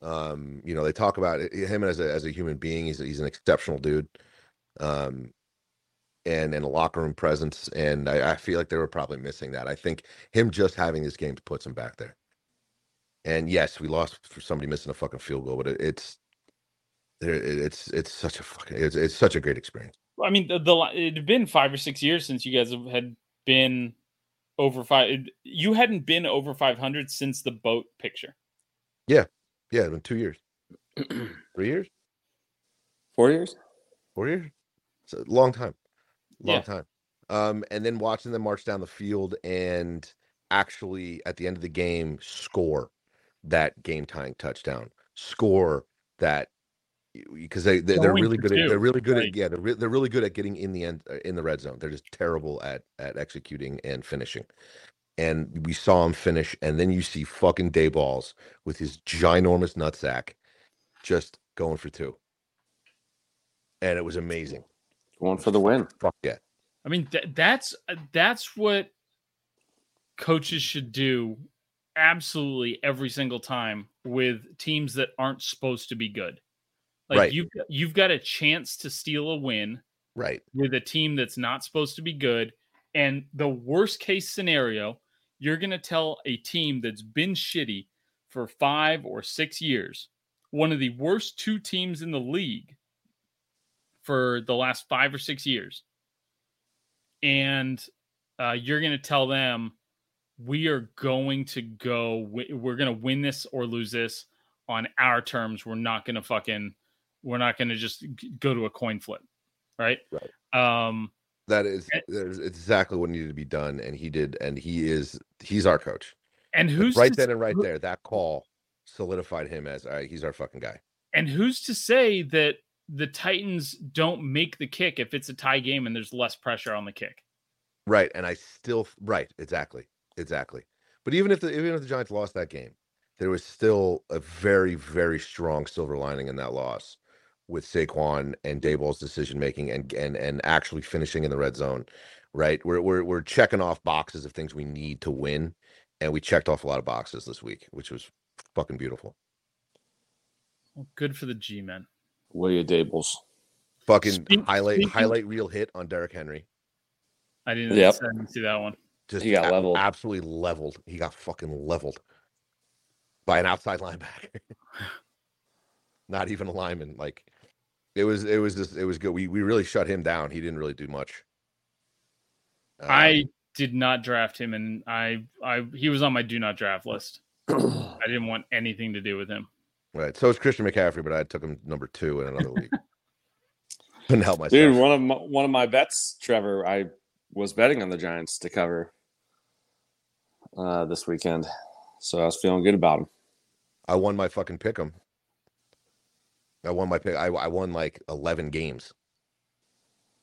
um you know they talk about it, him as a as a human being he's he's an exceptional dude um and and a locker room presence and I, I feel like they were probably missing that i think him just having this game puts him back there and yes we lost for somebody missing a fucking field goal but it, it's it's it's such a fucking it's, it's such a great experience I mean, the, the it had been five or six years since you guys have- had been over five. You hadn't been over five hundred since the boat picture. yeah it's been two years three years Four years? Four years? It's a long time. Long Yeah. time. Um, and then watching them march down the field and actually at the end of the game score that game tying touchdown, score that because they, they they're really good at two, they're really good like- at yeah they're, re- they're really good at getting in the end uh, in the red zone they're just terrible at at executing and finishing and we saw him finish and then you see fucking day balls with his ginormous nutsack just going for two and it was amazing Going for the win. fuck yeah I mean, th- that's uh, that's what coaches should do absolutely every single time with teams that aren't supposed to be good. Like Right. you've you've got a chance to steal a win right with a team that's not supposed to be good, and the worst case scenario, you're going to tell a team that's been shitty for five or six years, one of the worst two teams in the league for the last five or six years, and uh, you're going to tell them we are going to go we're going to win this or lose this on our terms. We're not going to fucking we're not going to just go to a coin flip. Right? Right. um that is Eh. that exactly what needed to be done and he did and he is he's our coach. And who's right to, then and right who- there that call solidified him as all right he's our fucking guy. And who's to say that the titans don't make the kick if it's a tie game and there's less pressure on the kick? Right and i still right exactly exactly. But even if the even if the giants lost that game there was still a very very strong silver lining in that loss with Saquon and Daboll's decision making and and and actually finishing in the red zone right we're we're we're checking off boxes of things we need to win and we checked off a lot of boxes this week which was fucking beautiful well, good for the g-men William Dables. fucking Speak- highlight speaking- highlight reel hit on Derrick Henry. i didn't, Yep. I didn't see that one Just He got a- leveled. absolutely leveled. He got fucking leveled. by an outside linebacker. Not even a lineman. Like it was it was just it was good. We we really shut him down. He didn't really do much. Um, I did not draft him, and I I he was on my do not draft list. I didn't want anything to do with him. right. So is Christian McCaffrey, but I took him number two in another league. Couldn't help myself. Dude, one of my, one of my bets, Trevor, I was betting on the Giants to cover uh, this weekend, so I was feeling good about him. I won my fucking pick 'em. I won my pick. I, I won like eleven games.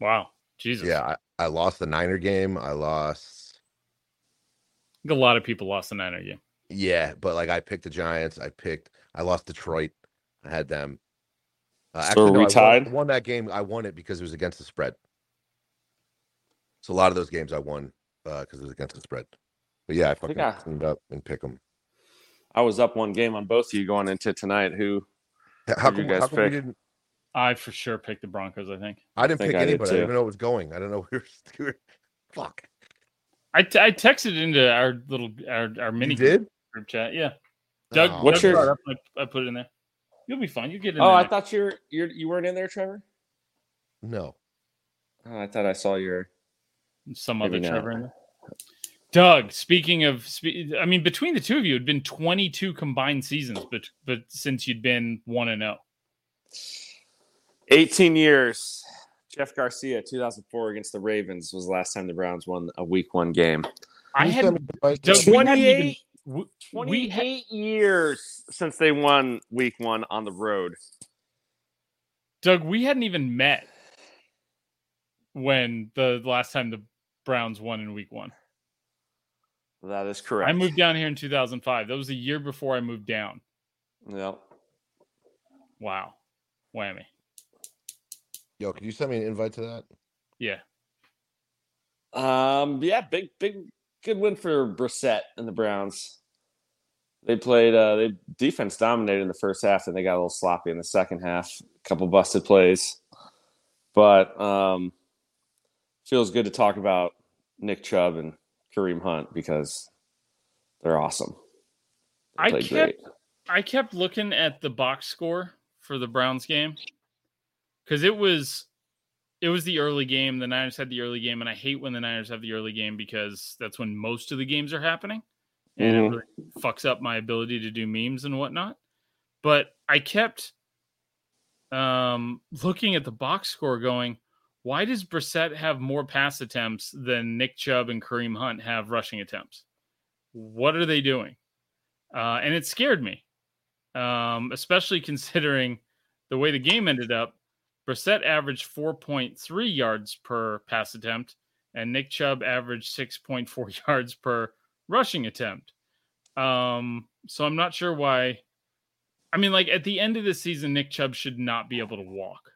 Wow, Jesus. Yeah, I, I lost the Niner game. I lost. I think a lot of people lost the Niner game. Yeah, but like I picked the Giants. I picked. I lost Detroit. I had them. Uh, So are we I won- tied? Won, that game. I won it because it was against the spread. So a lot of those games I won because it was against the spread. But yeah, I fucking I- cleaned up and pick them. I was up one game on both of you going into tonight. Who How Who'd you come, guys how come we didn't? I for sure picked the Broncos. I think I didn't think pick I did anybody. I too. didn't even know it was going. I don't know. We were, we were fuck. I, t- I texted into our little our, our mini did? group chat. Yeah, oh. Doug. Oh, What's Doug your- I, I put it in there. You'll be fine. You get in Oh, there. I thought you were you're, you weren't in there, Trevor. No. Oh, I thought I saw your. some maybe other not. Trevor in there. Doug, speaking of, spe- I mean, between the two of you, it'd been 22 combined seasons, but but since you'd been one and oh. zero, 18 years. Jeff Garcia, 2004 against the Ravens was the last time the Browns won a Week One game. I You had sent me the invite Doug, to- we hadn't even- 28 we had, years since they won Week One on the road. Doug, we hadn't even met when the last time the Browns won in Week One. That is correct. I moved down here in 2005. That was a year before I moved down. Yep. Wow, whammy. Yo, can you send me an invite to that? Yeah, Um. Yeah. Big. Big. Good win for Brissett and the Browns. They played. Uh, they defense dominated in the first half, and they got a little sloppy in the second half. A couple busted plays, but um, feels good to talk about Nick Chubb and Kareem Hunt because they're awesome. They I kept I kept looking at the box score for the Browns game because it was it was the early game. The Niners had the early game, and I hate when the Niners have the early game because that's when most of the games are happening, and Mhm. it really fucks up my ability to do memes and whatnot. But I kept um, looking at the box score, going, "Why does Brissett have more pass attempts than Nick Chubb and Kareem Hunt have rushing attempts? What are they doing?" uh, and it scared me, um, especially considering the way the game ended up. Brissett averaged 4.3 yards per pass attempt, and Nick Chubb averaged 6.4 yards per rushing attempt. Um, so I'm not sure why. I mean, like at the end of the season, Nick Chubb should not be able to walk.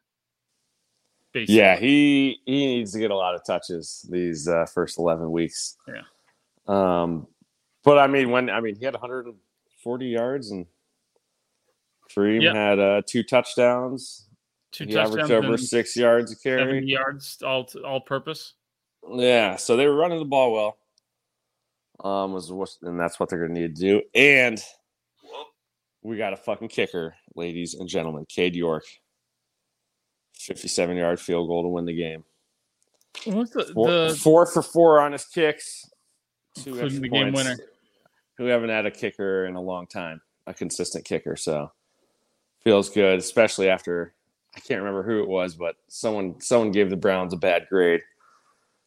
Basically. Yeah, he he needs to get a lot of touches these uh, first eleven weeks. Yeah. Um, but I mean, when I mean, he had 140 yards and Kareem Yeah. had uh, two touchdowns. two he averaged over six yards a seven carry. yards all all purpose. Yeah, so they were running the ball well. Um, was what, and that's what they're going to need to do. And we got a fucking kicker, ladies and gentlemen. Cade York, 57 yard field goal to win the game. What's the, Four, the four for four on his kicks. Two extra the game points. winner. We haven't had a kicker in a long time, a consistent kicker. So feels good, especially after I can't remember who it was, but someone someone gave the Browns a bad grade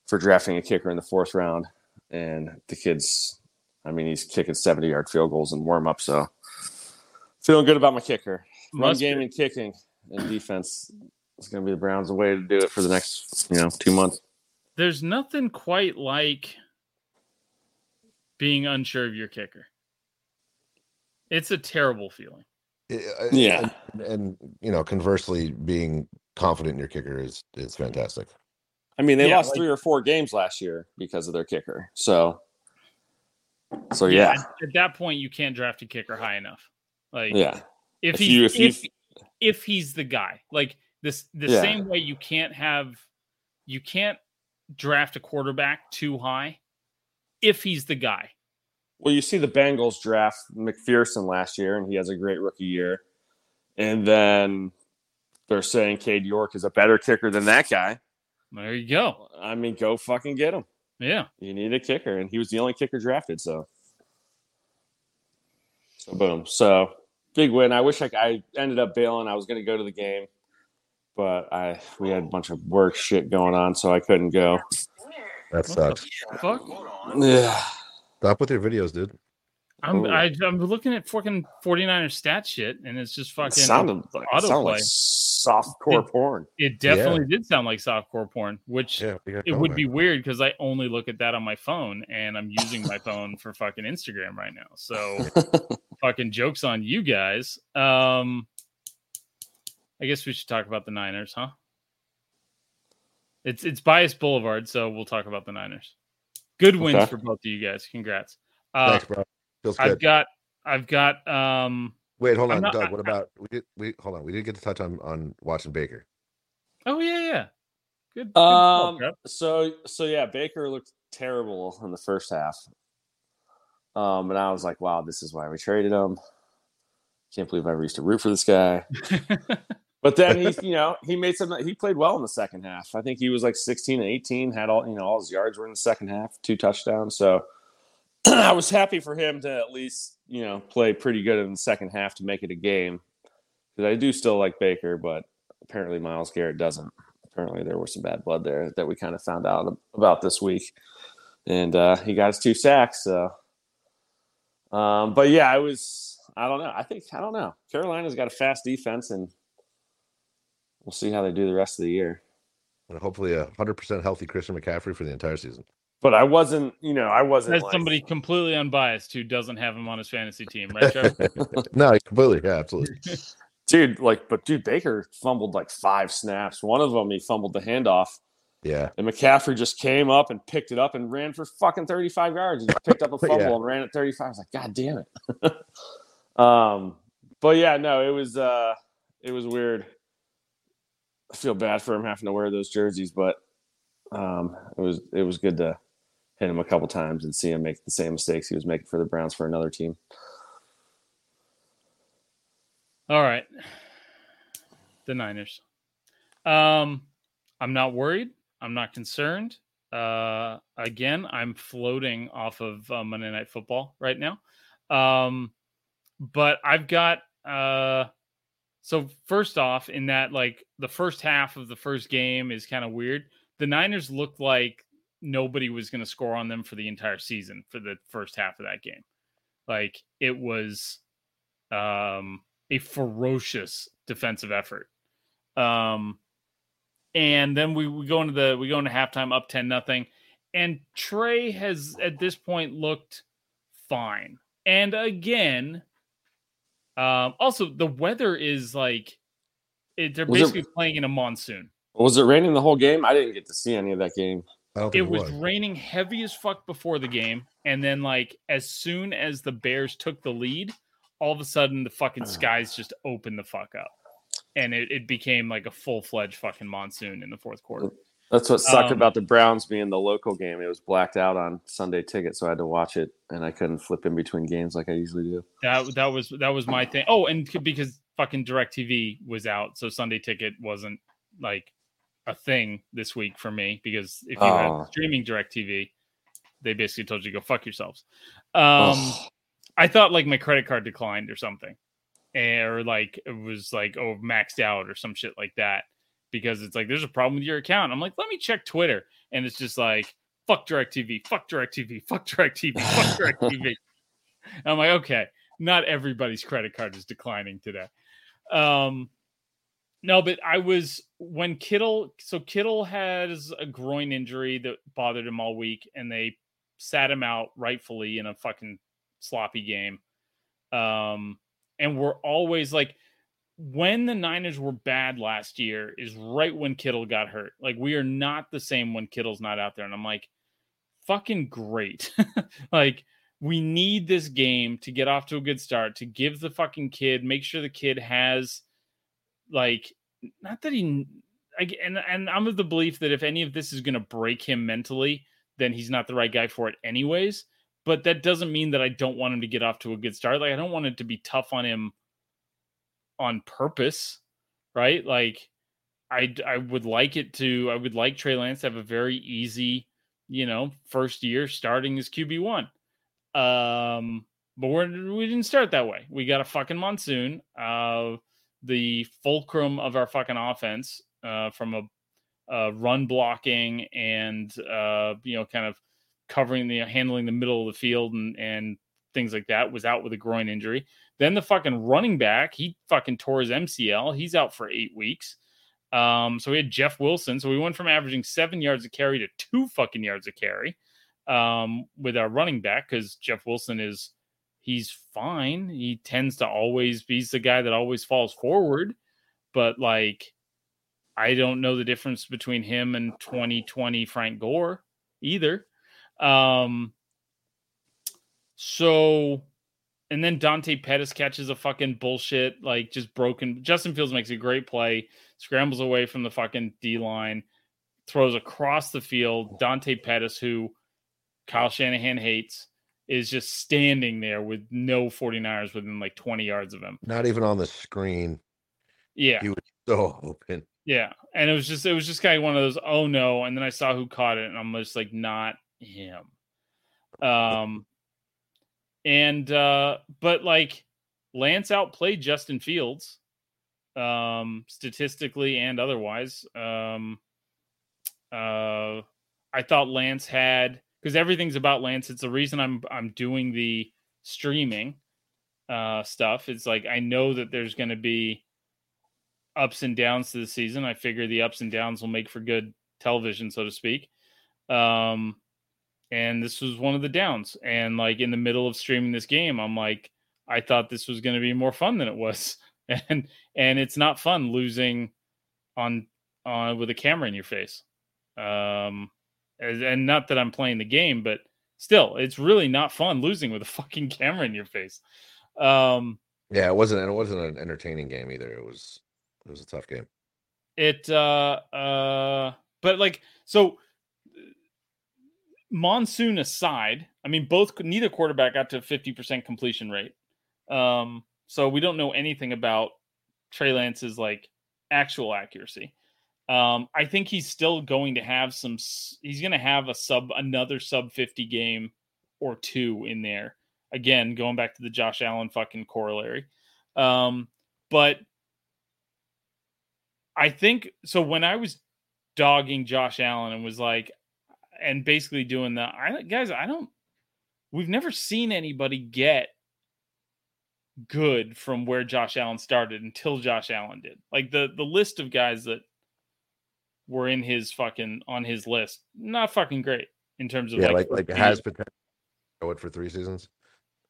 for drafting a kicker in the fourth round, and the kid's, I mean, he's kicking seventy yard field goals in warm up. So feeling good about my kicker. Run Must game be. and kicking and defense is going to be the Browns' way to do it for the next, you know, two months. there's nothing quite like being unsure of your kicker. It's a terrible feeling. Yeah. And, and, you know, conversely, being confident in your kicker is is fantastic. I mean, they Yeah, lost like- three or four games last year because of their kicker. So, so yeah, At, at that point, you can't draft a kicker high enough. Like, yeah, if, If he's if if, if he's the guy, like this, the Yeah. same way you can't have, you can't draft a quarterback too high if he's the guy. Well, you see the Bengals draft McPherson last year, and he has a great rookie year. And then they're saying Cade York is a better kicker than that guy. There you go. I mean, go fucking get him. Yeah. You need a kicker, and he was the only kicker drafted. So, so boom. So big win. I wish I, I ended up bailing. I was going to go to the game, but I we had a bunch of work shit going on, so I couldn't go. That sucks. Fuck. Yeah. Stop with your videos, dude. I'm Ooh. I, I'm looking at fucking 49er stat shit, and it's just It fucking. sounded like, it sounded like autoplay. softcore It- porn. It definitely did sound like softcore porn, which Yeah, it would man. be weird because I only look at that on my phone, and I'm using my phone for fucking Instagram right now. So fucking jokes on you guys. Um, I guess we should talk about the Niners, huh? It's it's bias boulevard, so we'll talk about the Niners. Good wins Okay. for both of you guys. Congrats. Uh, Thanks, bro. Feels good. I've got I've got um Wait, hold on, not- Doug. I- What about we did? We hold on. We didn't get to touch on on watching Baker. oh yeah yeah good, good call, Um. Trev. So so yeah, Baker looked terrible in the first half. Um, and I was like, wow, this is why we traded him. Can't believe I used to root for this guy. But then he, you know, he made some. He played well in the second half. I think he was like sixteen and eighteen. Had all, you know, all his yards were in the second half, two touchdowns. So I was happy for him to at least, you know, play pretty good in the second half to make it a game. Because I do still like Baker, but apparently Myles Garrett doesn't. Apparently there was some bad blood there that we kind of found out about this week, and uh, he got his two sacks. So, um, but yeah, I was. I don't know. I think I don't know. Carolina's got a fast defense and we'll see how they do the rest of the year. And hopefully a hundred percent healthy Christian McCaffrey for the entire season. But I wasn't, you know, I wasn't As like, somebody completely unbiased who doesn't have him on his fantasy team, right, Trev? no, completely. Yeah, absolutely. dude, like, but dude, Baker fumbled like five snaps. One of them he fumbled the handoff, Yeah. and McCaffrey just came up and picked it up and ran for fucking thirty-five yards. He picked up a fumble Yeah. and ran at thirty-five. I was like, God damn it. um, but yeah, no, it was uh, it was weird. I feel bad for him having to wear those jerseys, but um, it was it was good to hit him a couple times and see him make the same mistakes he was making for the Browns for another team. All right. The Niners. Um, I'm not worried. I'm not concerned. Uh, again, I'm floating off of uh, Monday Night Football right now. Um, but I've got uh, so first off, in that like the first half of the first game is kind of weird. The Niners looked like nobody was going to score on them for the entire season for the first half of that game. Like it was um a ferocious defensive effort. Um, and then we, we go into the we go into halftime up ten nothing, and Trey has at this point looked fine. And again, um, also the weather is like it, they're Was it- basically playing in a monsoon. Was it raining the whole game? I didn't get to see any of that game. I don't It think was raining heavy as fuck before the game, and then like as soon as the Bears took the lead, all of a sudden the fucking skies just opened the fuck up, and it, it became like a full fledged fucking monsoon in the fourth quarter. That's what sucked Um, about the Browns being the local game. It was blacked out on Sunday ticket, so I had to watch it, and I couldn't flip in between games like I usually do. That that was that was my thing. Oh, and because fucking Directv was out, so Sunday Ticket wasn't like a thing this week for me because if you Oh. had streaming Directv, they basically told you to go fuck yourselves. Um. I thought like my credit card declined or something, Eh, or like it was like oh maxed out or some shit like that because it's like there's a problem with your account. I'm like, let me check Twitter, and it's just like fuck Directv, fuck Directv, fuck Directv, fuck Directv. I'm like, okay, not everybody's credit card is declining today. Um, no, but I was when Kittle. So Kittle has a groin injury that bothered him all week, and they sat him out rightfully in a fucking sloppy game. Um, and we're always like, when the Niners were bad last year, is right when Kittle got hurt. Like we are not the same when Kittle's not out there, and I'm like, fucking great. like we need this game to get off to a good start to give the fucking kid make sure the kid has like not that he I, and and I'm of the belief that if any of this is going to break him mentally then he's not the right guy for it anyways but that doesn't mean that I don't want him to get off to a good start. Like I don't want it to be tough on him on purpose, right? Like I I would like it to I would like Trey Lance to have a very easy, you know, first year starting as QB one. Um, but we're we didn't start that way. We got a fucking monsoon. Uh, the fulcrum of our fucking offense uh, from a, a run blocking and uh, you know kind of covering the handling the middle of the field and and things like that was out with a groin injury. Then the fucking running back, he fucking tore his MCL. He's out for eight weeks. Um, so we had Jeff Wilson. So we went from averaging seven yards a carry to two fucking yards a carry um, with our running back because Jeff Wilson is he's fine. He tends to always be the guy that always falls forward, but like I don't know the difference between him and 2020 Frank Gore either. Um, so and then Dante Pettis catches a fucking bullshit, like just broken. Justin Fields makes a great play, scrambles away from the fucking D line, throws across the field. Dante Pettis, who Kyle Shanahan hates, is just standing there with no 49ers within like 20 yards of him. Not even on the screen. Yeah. He was so open. Yeah. And it was just, it was just kind of one of those, oh no. And then I saw who caught it and I'm just like, not him. Um, and uh, but like Lance outplayed Justin Fields, um, statistically and otherwise. Um, uh, I thought Lance had because everything's about Lance. It's the reason I'm I'm doing the streaming uh, stuff. It's like I know that there's going to be ups and downs to the season. I figure the ups and downs will make for good television, so to speak. Um, and this was one of the downs. And like in the middle of streaming this game, I'm like, I thought this was going to be more fun than it was, and and it's not fun losing on on with a camera in your face. Um, and not that I'm playing the game, but still, it's really not fun losing with a fucking camera in your face. Um, yeah, it wasn't. It wasn't an entertaining game either. It was. It was a tough game. It. uh uh But like, so monsoon aside, I mean, both neither quarterback got to fifty percent completion rate. Um, so we don't know anything about Trey Lance's like actual accuracy. Um, I think he's still going to have some. He's going to have a sub another sub fifty game or two in there. Again, going back to the Josh Allen fucking corollary. Um, but I think so. When I was dogging Josh Allen and was like, and basically doing the I guys, I don't we've never seen anybody get good from where Josh Allen started until Josh Allen did. Like the the list of guys that were in his fucking on his list, not fucking great in terms of yeah, like like, like has potential. It for three seasons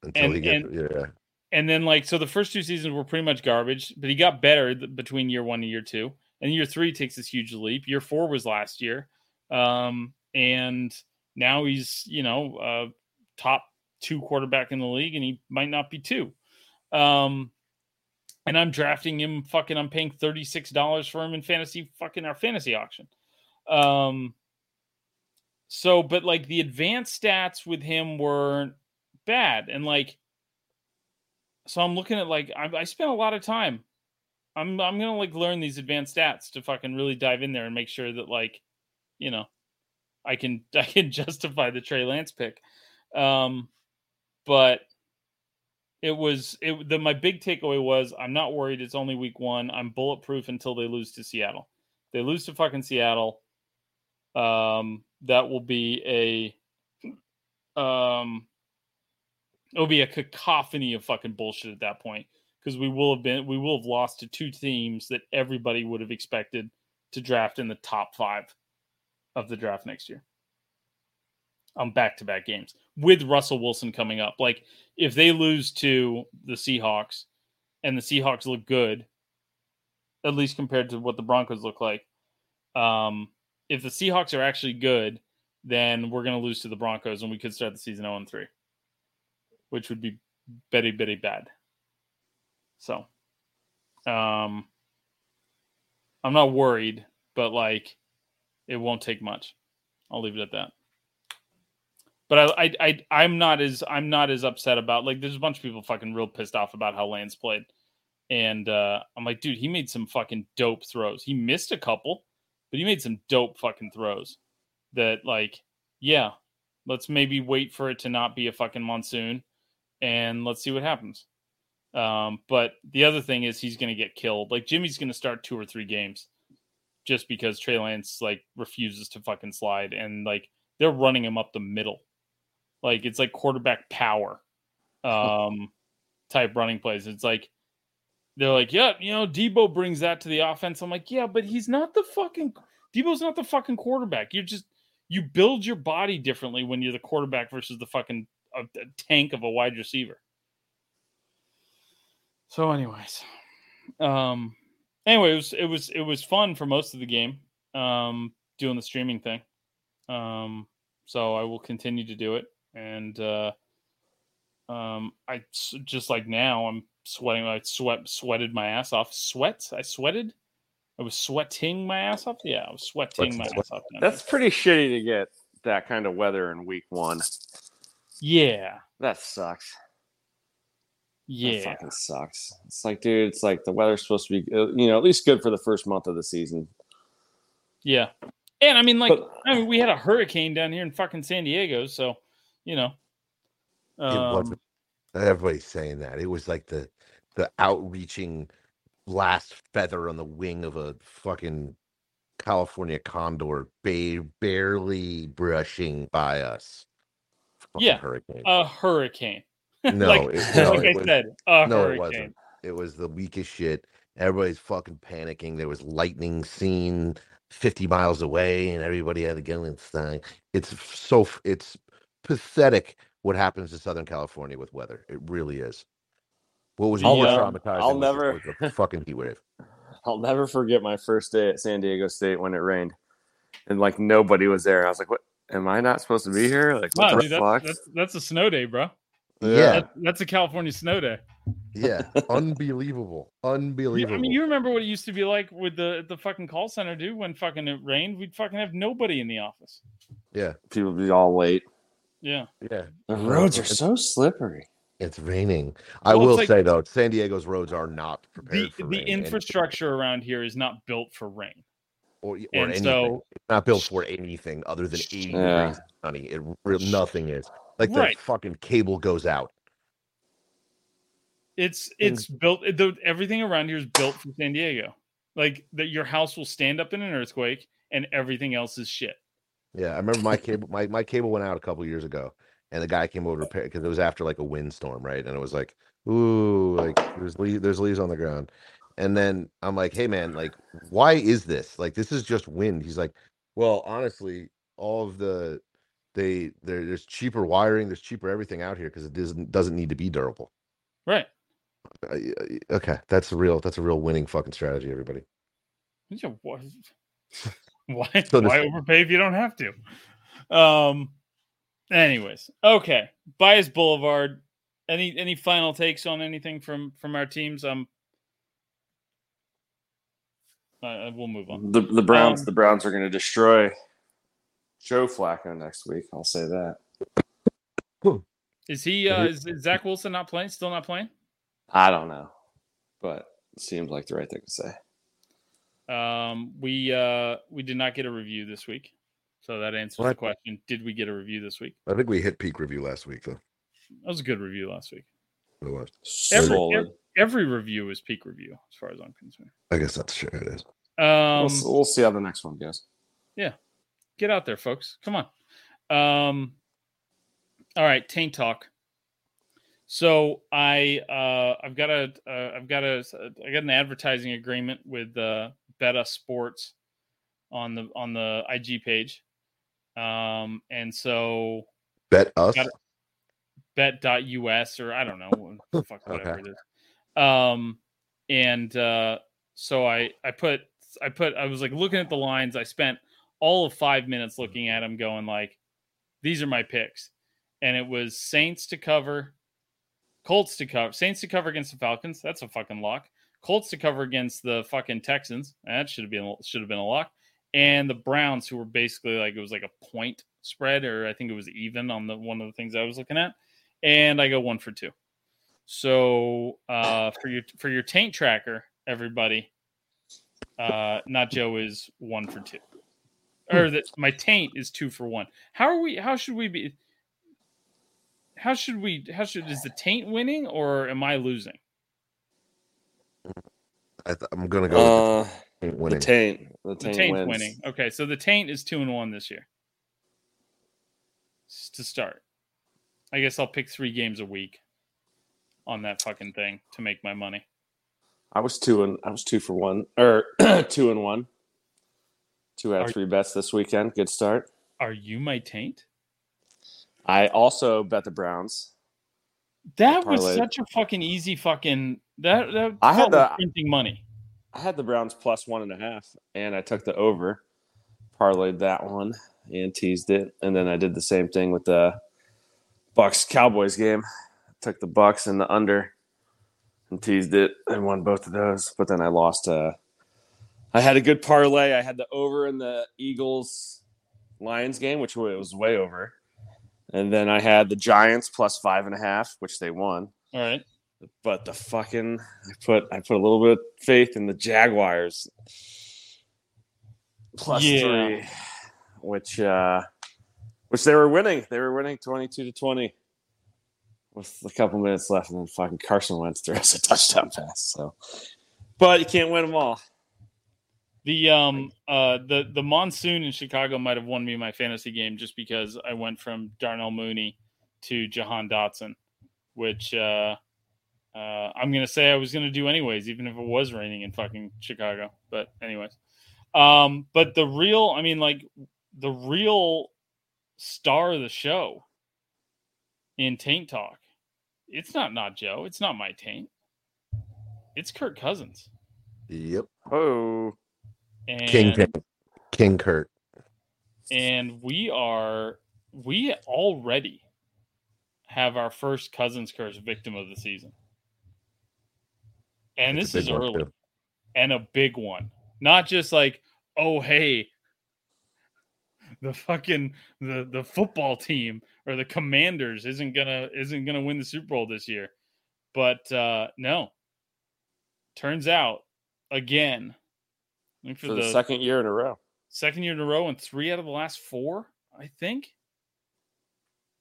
until and, he gets and, yeah. And then like so the first two seasons were pretty much garbage, but he got better between year one and year two. And year three takes this huge leap. Year four was last year. Um, and now he's you know uh, top two quarterback in the league, and he might not be two. Um, and I'm drafting him. Fucking, I'm paying thirty six dollars for him in fantasy. Fucking our fantasy auction. Um. So, but like the advanced stats with him were bad, and like, so I'm looking at like I, I spent a lot of time. I'm I'm gonna like learn these advanced stats to fucking really dive in there and make sure that like, you know, I can I can justify the Trey Lance pick. Um, but it was it the my big takeaway was I'm not worried. It's only week one. I'm bulletproof until they lose to Seattle. They lose to fucking Seattle. Um, that will be a um, it'll be a cacophony of fucking bullshit at that point because we will have been we will have lost to two teams that everybody would have expected to draft in the top five of the draft next year on back to back games with Russell Wilson coming up. Like if they lose to the Seahawks and the Seahawks look good, at least compared to what the Broncos look like. Um, if the Seahawks are actually good, then we're going to lose to the Broncos and we could start the season 0 3, which would be very, very bad. So, um, I'm not worried, but like it won't take much. I'll leave it at that. But I, I, I, I'm not as I'm not as upset about like. There's a bunch of people fucking real pissed off about how Lance played, and uh, I'm like, dude, he made some fucking dope throws. He missed a couple, but he made some dope fucking throws. That like, yeah, let's maybe wait for it to not be a fucking monsoon, and let's see what happens. Um, but the other thing is he's going to get killed. Like Jimmy's going to start two or three games just because Trey Lance like refuses to fucking slide and like they're running him up the middle. Like it's like quarterback power um type running plays. It's like they're like, yeah, you know, Deebo brings that to the offense. I'm like, yeah, but he's not the fucking Deebo's not the fucking quarterback. You're just you build your body differently when you're the quarterback versus the fucking a tank of a wide receiver. So, anyways, um, anyway, it was it was it was fun for most of the game, um, doing the streaming thing. Um, so I will continue to do it, and uh, um, I just like now I'm sweating. I sweat sweated my ass off. Sweat. I sweated. I was sweating my ass off. Yeah, I was sweating my ass off. down That's there. pretty shitty to get that kind of weather in week one. yeah, That sucks. That yeah. fucking sucks. It's like, dude, it's like the weather's supposed to be, uh, you know, at least good for the first month of the season. Yeah. And I mean, like, But- I mean, we had a hurricane down here in fucking San Diego, so you know. it Um, wasn't. Everybody's saying that. It was like the the outreaching last feather on the wing of a fucking California condor, ba- barely brushing by us. Fucking Yeah, hurricane. a hurricane. No, like, it, no, like it I was, said, a no, hurricane. it wasn't. It was the weakest shit. Everybody's fucking panicking. There was lightning seen 50 miles away, and everybody had to get inside. It's so it's pathetic what happens to Southern California with weather. It really is. What was I'll more never- traumatizing? I'll never- was the fucking heat wave. I'll never forget my first day at San Diego State when it rained, and like nobody was there. I was like, "What? Am I not supposed to be here? Like, what Wow, the dude, that's, fuck?" that's that's a snow day, bro. Yeah, That, that's a California snow day. yeah, unbelievable, unbelievable. I mean, you remember what it used to be like with the the fucking call center, dude? When fucking it rained, we'd fucking have nobody in the office. yeah, People be all late. Yeah, yeah. The roads are so slippery. It's raining. I Well, it's will like- say though, San Diego's roads are not prepared the for the rain, and- infrastructure around here is not built for rain. or, or and anything. so- it's not built for anything other than 80 Yeah. degrees sunny. It real nothing is. Like the fucking cable goes out. It's it's built. The, everything around here is built for San Diego. Like that, your house will stand up in an earthquake, and everything else is shit. Yeah, I remember my cable my, my cable went out a couple years ago and the guy came over to repair because it was after like a windstorm, right? And it was like, ooh, like there's leaves, there's leaves on the ground. And then I'm like, hey man, like, why is this? Like, this is just wind. He's like, well, honestly, all of the they there's cheaper wiring, there's cheaper everything out here because it doesn't doesn't need to be durable. Right? Uh, y- y- okay, that's a real that's a real winning fucking strategy, everybody. Yeah, Why? Why, So why overpay if you don't have to? Um. Anyways, okay. Bias Boulevard. Any any final takes on anything from from our teams? Um. Uh, we'll move on. The the Browns Um, the Browns are going to destroy Joe Flacco next week. I'll say that. Is he? Uh, is, is Zach Wilson not playing? Still not playing? I don't know, but it seems like the right thing to say. Um, we uh we did not get a review this week, so that answers the question. Did we get a review this week? I think we hit peak review last week though. That was a good review last week. It was. Every, Solid. ev- every review is peak review, as far as I'm concerned. I guess that's sure it is. Um, we'll, we'll see how the next one goes. Get out there, folks. Come on. Um, all right, taint talk. So I uh, I've got a uh, I've got a I got an advertising agreement with uh, Beta Sports on the on the IG page, um, and so Bet us. Bet.us or I don't know fuck whatever Okay. it is. Um and uh so I I put I put I was like looking at the lines. I spent all of 5 minutes looking at them going like these are my picks. And it was Saints to cover, Colts to cover, Saints to cover against the Falcons. That's a fucking lock. Colts to cover against the fucking Texans. That should have been should have been a lock. and the Browns, who were basically like it was like a point spread, or I think it was even on the one of the things I was looking at, and I go one for two. So uh, for your for your taint tracker, everybody, uh, not Joe is one for two, or that my taint is two for one. How are we? How should we be? How should we? How should is the taint winning or am I losing? I th- I'm gonna go Uh, with the the taint. The The taint, taint wins. winning. Okay, so the taint is two and one this year. S- To start, I guess I'll pick three games a week on that fucking thing to make my money. I was two and I was two for one or two and one. Two out Are- of three bets this weekend. Good start. Are you my taint? I also bet the Browns. That was such a fucking easy fucking that that I had the- printing money. I had the Browns plus one and a half, and I took the over, parlayed that one, and teased it, and then I did the same thing with the Bucks Cowboys game. Took the Bucks and the under, and teased it, and won both of those. But then I lost. Uh, I had a good parlay. I had the over in the Eagles Lions game, which was way over, and then I had the Giants plus five and a half, which they won All right. but the fucking I put I put a little bit of faith in the Jaguars plus Yeah. three, which uh which they were winning. They were winning twenty two to twenty with a couple minutes left, and then fucking Carson Wentz throws a touchdown pass. So, but you can't win them all. The um uh the the monsoon in Chicago might have won me my fantasy game just because I went from Darnell Mooney to Jahan Dotson, which uh uh I'm gonna say I was gonna do anyways, even if it was raining in fucking Chicago. But anyways. Um but the real I mean like the real star of the show in Taint Talk, it's not not Joe, it's not my taint. It's Kirk Cousins. Yep. Oh, And King King. King Kurt. and we are we already have our first cousins curse victim of the season and a this is early too. and a big one not just like oh hey the fucking the the football team or the commanders isn't gonna isn't gonna win the super bowl this year but uh no turns out again for for the, the second year in a row. second year in a row and three out of the last four, I think.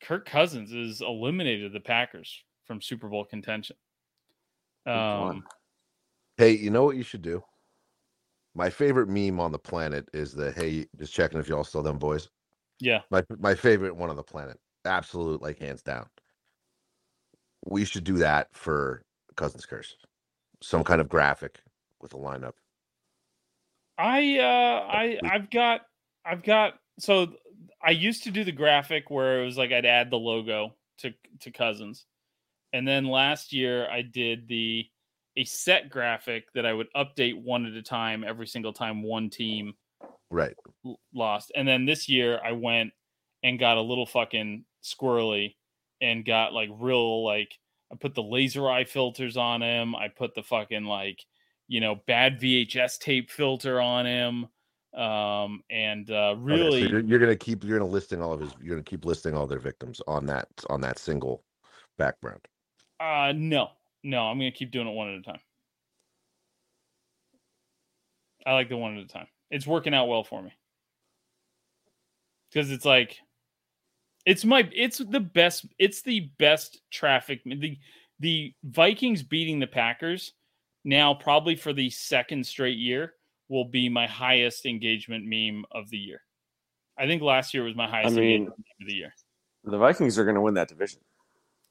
Kirk Cousins has eliminated the Packers from Super Bowl contention. Um, Hey, you know what you should do? My favorite meme on the planet is the hey, just checking if y'all still them boys. yeah, My my favorite one on the planet. Absolute, like hands down. We should do that for Cousins Curse. Some kind of graphic with a lineup. I uh, I I've got I've got so I used to do the graphic where it was like I'd add the logo to to Cousins, and then last year I did the a set graphic that I would update one at a time every single time one team Right. lost. And then this year I went and got a little fucking squirrely and got like real like I put the laser eye filters on him. I put the fucking like you know bad VHS tape filter on him. Um and uh Okay, so really you're, you're gonna keep you're gonna listing all of his you're gonna keep listing all their victims on that on that single background. uh no. No, I'm going to keep doing it one at a time. I like the one at a time. It's working out well for me. Cuz it's like it's my it's the best it's the best traffic the the Vikings beating the Packers now probably for the second straight year will be my highest engagement meme of the year. I think last year was my highest mean- engagement meme of the year. The Vikings are going to win that division,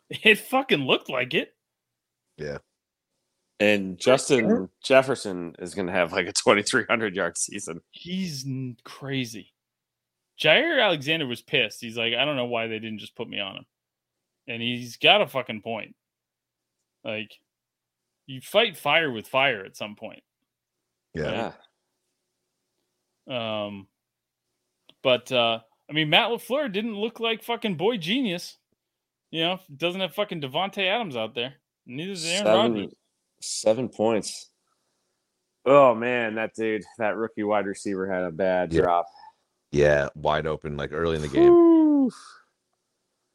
It fucking looked like it. Yeah. And Justin Jefferson is going to have like a twenty three hundred yard season. He's crazy. Jaire Alexander was pissed. He's like, I don't know why they didn't just put me on him. And he's got a fucking point. Like, you fight fire with fire at some point. Yeah. Yeah. Um, but uh, I mean, Matt LaFleur didn't look like fucking boy genius. You know, doesn't have fucking Davante Adams out there. Neither does Aaron seven, Rodgers. seven points Oh man, that dude, that rookie wide receiver had a bad Yeah. drop. Yeah, wide open like early in the game.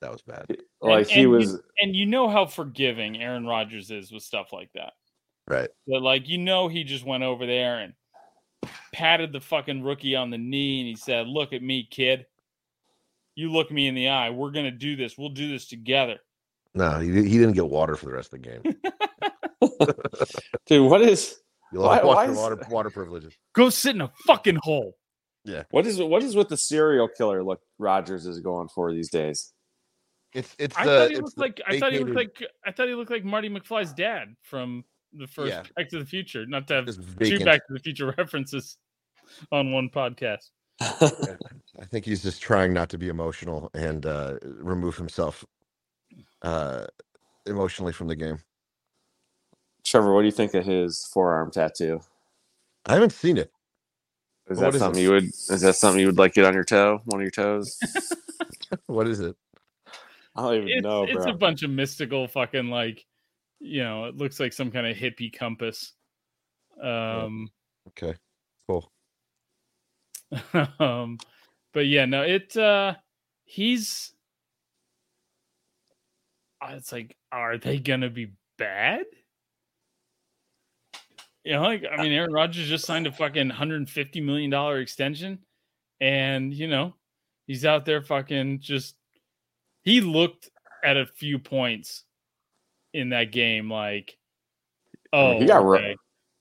Whew. That was bad. Like And- he and was. you, and you know how forgiving Aaron Rodgers is with stuff like that. Right. That like you know he just went over there and patted the fucking rookie on the knee and he said, "Look at me, kid. You look me in the eye. We're gonna do this. We'll do this together." No, he, he didn't get water for the rest of the game. Dude, what is You Why- lost why your is- water water privileges. Go sit in a fucking hole. Yeah. What is what is with the serial killer look Rodgers is going for these days? It's it's I the thought he looked the like I thought he looked like I thought he looked like Marty McFly's dad from the first Yeah. Back to the Future. Not to have two. Back to the Future references on one podcast. I think he's just trying not to be emotional and uh, remove himself uh, emotionally from the game. Trevor, what do you think of his forearm tattoo? I haven't seen it. Is What that is something it? you would? Is that something you would like get on your toe, one of your toes? What is it? I don't even It's, know, it's bro. a bunch of mystical fucking like, you know, it looks like some kind of hippie compass. Um, Okay, cool. um, but yeah, no, it. uh He's. It's like, are they gonna be bad? You know, like I mean, Aaron Rodgers just signed a fucking hundred fifty million dollar extension, and you know, he's out there fucking just. He looked at a few points in that game like, oh, he got ru- okay.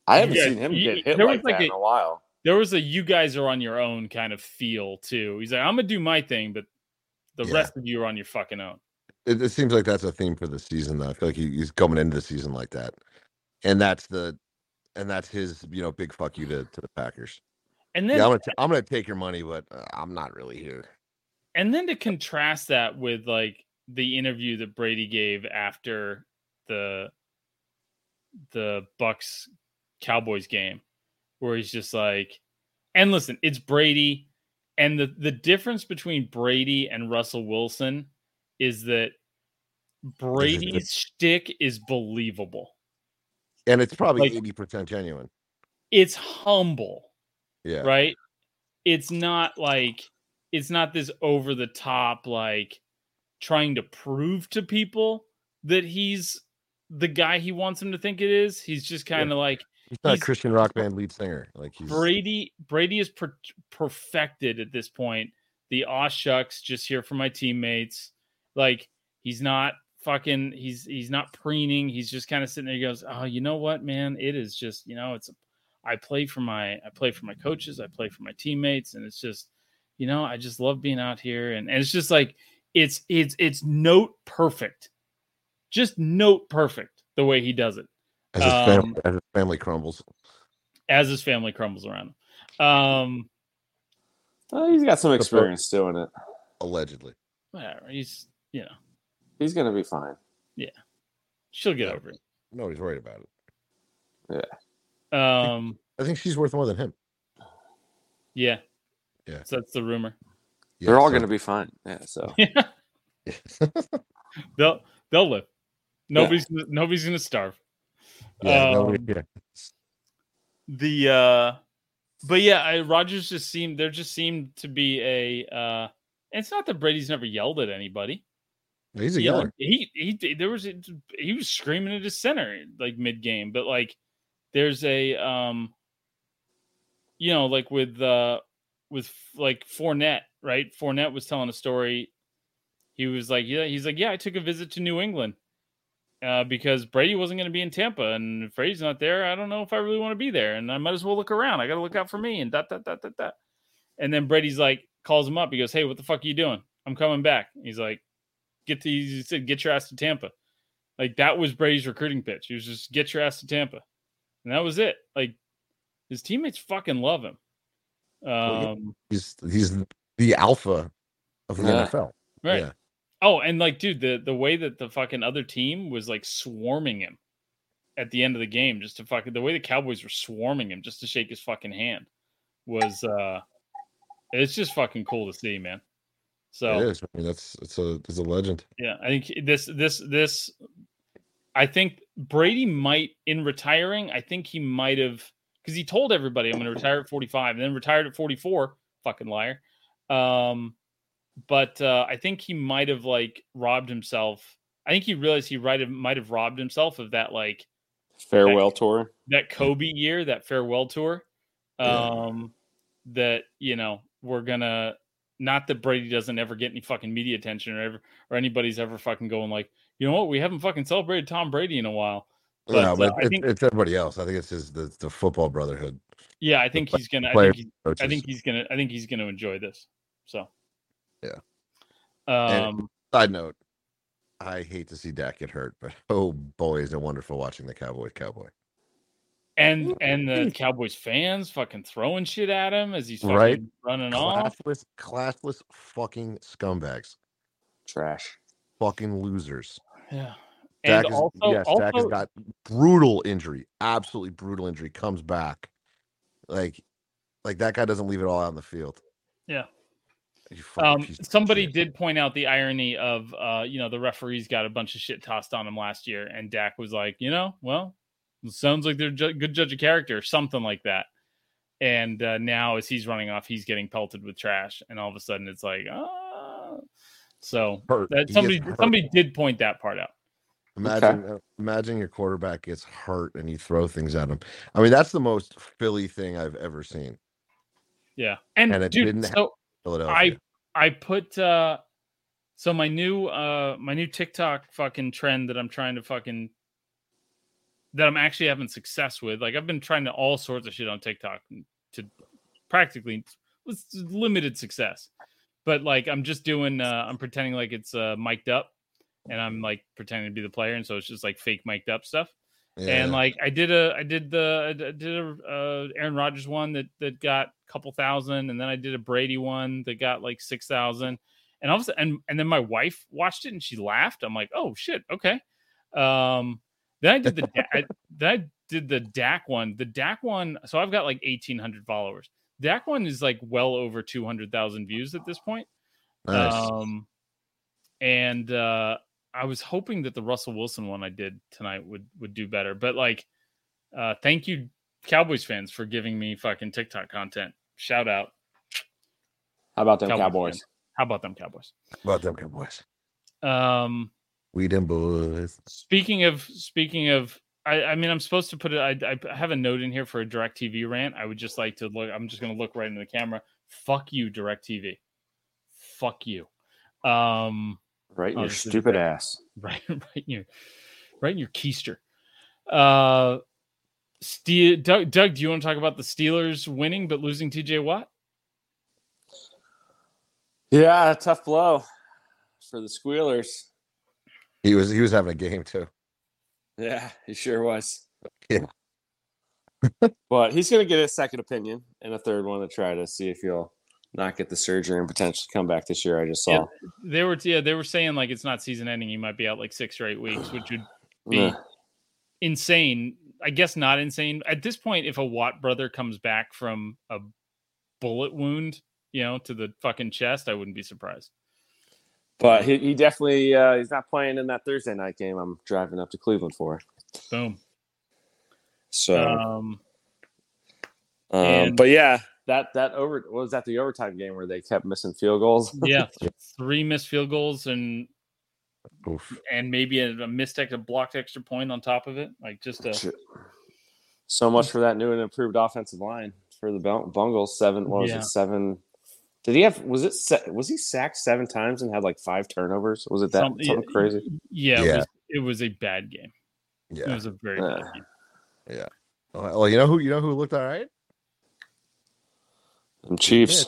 I haven't Yeah, seen him he- get hit there was like like that a- in a while. there was a you guys are on your own kind of feel too. He's like, I'm gonna do my thing, but the Yeah. rest of you are on your fucking own. It, it seems like that's a theme for the season. Though I feel like he, he's coming into the season like that, and that's the and that's his you know big fuck you to, to the Packers. And then yeah, I'm gonna t- I'm gonna take your money, but uh, I'm not really here. And then to contrast that with like the interview that Brady gave after the the Bucks Cowboys game where he's just like and listen, it's Brady and the the difference between Brady and Russell Wilson is that Brady's shtick is believable. And it's probably Like- eighty percent genuine. It's humble. Yeah, right? It's not like it's not this over the top like trying to prove to people that he's the guy he wants him to think it is. He's just kind of like he's not he's- a Christian rock band lead singer. Like he's Brady. Brady is per- perfected at this point. The aw shucks, just here for my teammates. Like he's not fucking. He's he's not preening. He's just kind of sitting there. He goes, "Oh, you know what, man? It is just you know, it's. I play for my I play for my coaches. I play for my teammates, and it's just you know, I just love being out here, and, and it's just like it's it's it's note perfect, just note perfect the way he does it as his, family, um, as his family crumbles. as his family crumbles around him. Um, Oh, he's got some experience doing it. Allegedly, whatever. He's you know He's gonna be fine. Yeah. She'll get Yeah. over it. nobody's worried about it. Yeah. Um, I think she's worth more than him. yeah, Yeah. So that's the rumor. Yeah, They're all so- gonna be fine. Yeah. So Yeah, they'll they'll live. Nobody's nobody's gonna starve. yeah, nobody- Um, yeah. the uh but yeah I, rodgers just seemed there just seemed to be a uh it's not that brady's never yelled at anybody He's a You know, yeller. he he there was he was screaming at his center like mid game but like there's a um you know like with uh with like Fournette right Fournette was telling a story he was like yeah he's like yeah I took a visit to New England uh, because Brady wasn't going to be in Tampa, and if Brady's not there, I don't know if I really want to be there, and I might as well look around. I got to look out for me, and that, that, that, that, that. And then Brady's like, calls him up. He goes, "Hey, what the fuck are you doing? I'm coming back." He's like, "Get to," he said, "Get your ass to Tampa." Like that was Brady's recruiting pitch. He was just get your ass to Tampa, and that was it. Like his teammates fucking love him. Yeah. Um, He's he's the alpha of the Yeah. NFL. right. Yeah. Oh, and like, dude, the the way that the fucking other team was like swarming him at the end of the game, just to fucking the way the Cowboys were swarming him just to shake his fucking hand was uh it's just fucking cool to see, man. So is. I mean, that's it's a it's a legend. yeah, I think this this this I think Brady might in retiring, I think he might have because he told everybody I'm going to retire at 45 and then retired at 44. Fucking liar. Um, but uh, I think he might have like robbed himself. I think he realized he might have might have robbed himself of that like Farewell tour. that Kobe year, that farewell tour. Yeah. Um, that you know we're gonna not that Brady doesn't ever get any fucking media attention or ever or anybody's ever fucking going like you know what we haven't fucking celebrated Tom Brady in a while. But, yeah, uh, but I it's, think- it's everybody else. I think it's just the, the football brotherhood. Yeah, I think pla- he's gonna. I think, he's. I think he's gonna. I think he's gonna enjoy this. So. Yeah. Um. And- Side note, I hate to see Dak get hurt, but oh boy, is it wonderful watching the Cowboys cowboy. and and the Cowboys fans fucking throwing shit at him as he's fucking Right. running off. Classless, classless fucking scumbags. Trash. Fucking losers. Yeah. Dak And is, also, yes, Dak has got brutal injury, absolutely brutal injury. Comes back, like, like that guy doesn't leave it all out in the field. Yeah. Um, somebody did point out the irony of uh, you know, the referees got a bunch of shit tossed on him last year, and Dak was like, you know, well, sounds like they're ju- good judge of character, or something like that. And uh, now, as he's running off, he's getting pelted with trash, and all of a sudden, it's like, ah. So that somebody somebody did point that part out. Imagine, uh, imagine your quarterback gets hurt and you throw things at him. I mean, that's the most Philly thing I've ever seen. Yeah, and, And it dude, didn't so Philadelphia. I put uh so my new uh my new TikTok fucking trend that I'm trying to fucking that I'm actually having success with. Like I've been trying to all sorts of shit on TikTok to practically with limited success. But like I'm just doing uh I'm pretending like it's uh mic'd up and I'm like pretending to be the player and so it's just like fake mic'd up stuff. Yeah. And like I did a I did the I did a uh, Aaron Rodgers one that that got a couple thousand, and then I did a Brady one that got like six thousand. And all of a sudden, and, and then my wife watched it and she laughed. I'm like, oh shit, okay. Um, then I did the I, then I did the Dak one. The Dak one. So I've got like 1,800 followers. Dak one is like well over 200,000 views at this point. nice. Um, and uh, I was hoping that the Russell Wilson one I did tonight would would do better. But like, uh, thank you, Cowboys fans, for giving me fucking TikTok content. Shout out. How about them Cowboys Cowboys? How about them Cowboys? about them Cowboys. Um, We them boys. speaking of speaking of, I, I mean, I'm supposed to put it. I, I have a note in here for a Direct TV rant. I would just like to look. I'm just going to look right into the camera. Fuck you, Direct TV. Fuck you. Um. Right in Oh, your stupid great. ass. right, right in your, right in your keister. Uh, Ste- Doug, Doug, do you want to talk about the Steelers winning but losing T.J. Watt? Yeah, tough blow for the Squealers. He was he was having a game too. Yeah, he sure was. Yeah. but he's going to get a second opinion and a third one to try to see if he'll not get the surgery and potentially come back this year. I just saw. Yeah. They were, yeah, they were saying like it's not season ending. He might be out like six or eight weeks, which would be insane. I guess not insane at this point. If a Watt brother comes back from a bullet wound, you know, to the fucking chest, I wouldn't be surprised. But he, he definitely uh, he's not playing in that Thursday night game. I'm driving up to Cleveland for. Boom. So, Um, um, and- but yeah, that that over what was that the overtime game where they kept missing field goals. yeah, three missed field goals and Oof. and maybe a, a missed extra blocked extra point on top of it. Like just a So much for that new and improved offensive line for the Bung- Bungles. Seven, what was Yeah. it? Seven. Did he have? Was it? se- Was he sacked seven times and had like five turnovers? Was it that Some- something crazy? yeah, It, was, it was a bad game. Yeah, it was a very Uh, bad game. Yeah. Well, you know who you know who looked all right? Them Chiefs.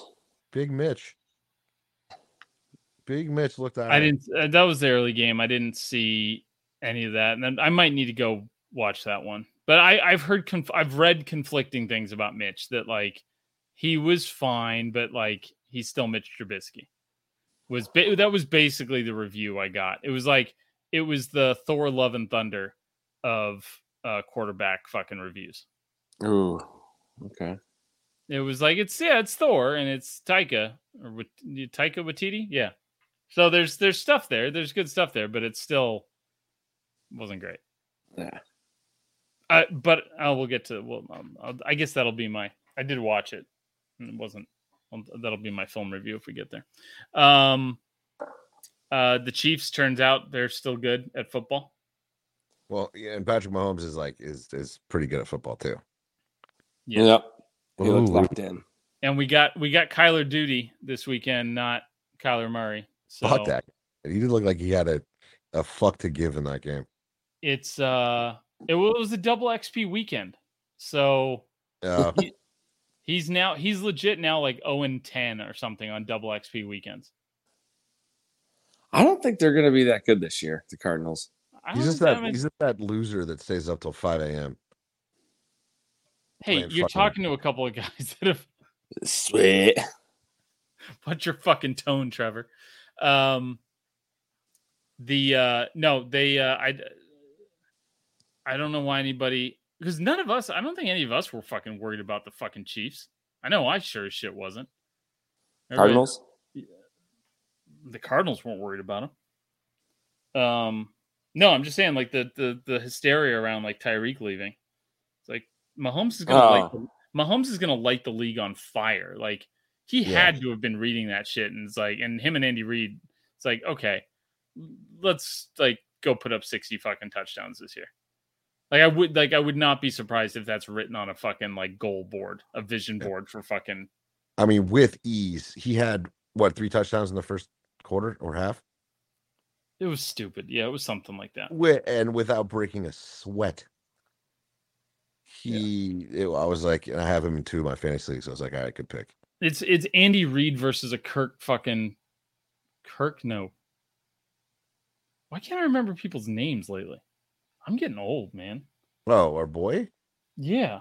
Big Mitch. Big Mitch looked all right. I didn't. Uh, that was the early game. I didn't see any of that, and then I might need to go watch that one. But I, I've heard, conf- I've read conflicting things about Mitch. That like he was fine, but like he's still Mitch Trubisky. Was ba- that was basically the review I got. It was like it was the Thor Love and Thunder of uh, quarterback fucking reviews. Ooh. Okay. It was like it's yeah, it's Thor and it's Taika or Wat- Taika Waititi, yeah. So there's there's stuff there, there's good stuff there, but it still wasn't great. Yeah. Uh, but uh, we'll get to well. Um, I'll, I guess that'll be my. I did watch it. And it wasn't. Well, that'll be my film review if we get there. Um, uh, the Chiefs turns out they're still good at football. Well, yeah, and Patrick Mahomes is like is is pretty good at football too. Yeah. Yep. He looked locked in. And we got we got Kyler Duty this weekend, not Kyler Murray. So Fuck that. He didn't look like he had a, a fuck to give in that game. it's uh it was a double XP weekend. So Uh, he's now he's legit now like 0 and 10 or something on double XP weekends. I don't think they're going to be that good this year. The Cardinals. I he's just think that he's just that loser that stays up till five a.m. hey, you're fucking- talking to a couple of guys that have Sweet. What's your fucking tone, Trevor? Um, the uh, no, they uh, I I don't know why anybody because none of us, I don't think any of us were fucking worried about the fucking Chiefs. I know I sure as shit wasn't. Everybody- Cardinals. the Cardinals weren't worried about them. Um, no, I'm just saying like the the the hysteria around like Tyreek leaving. It's like Mahomes is gonna oh. light Oh. the, Mahomes is gonna light the league on fire. Like he Yeah. had to have been reading that shit, and it's like, and him and Andy Reid, it's like, okay, let's like go put up 60 fucking touchdowns this year. Like I would like I would not be surprised if that's written on a fucking like goal board, a vision board for fucking I mean, with ease, he had what three touchdowns in the first quarter or half, it was stupid. Yeah, it was something like that. Wi- and without breaking a sweat. He, it- I was like, and I have him in two of my fantasy leagues. So I was like, all right, could pick. It's it's Andy Reid versus a Kirk fucking Kirk. No, why can't I remember people's names lately? I'm getting old, man. Oh, our boy, Yeah,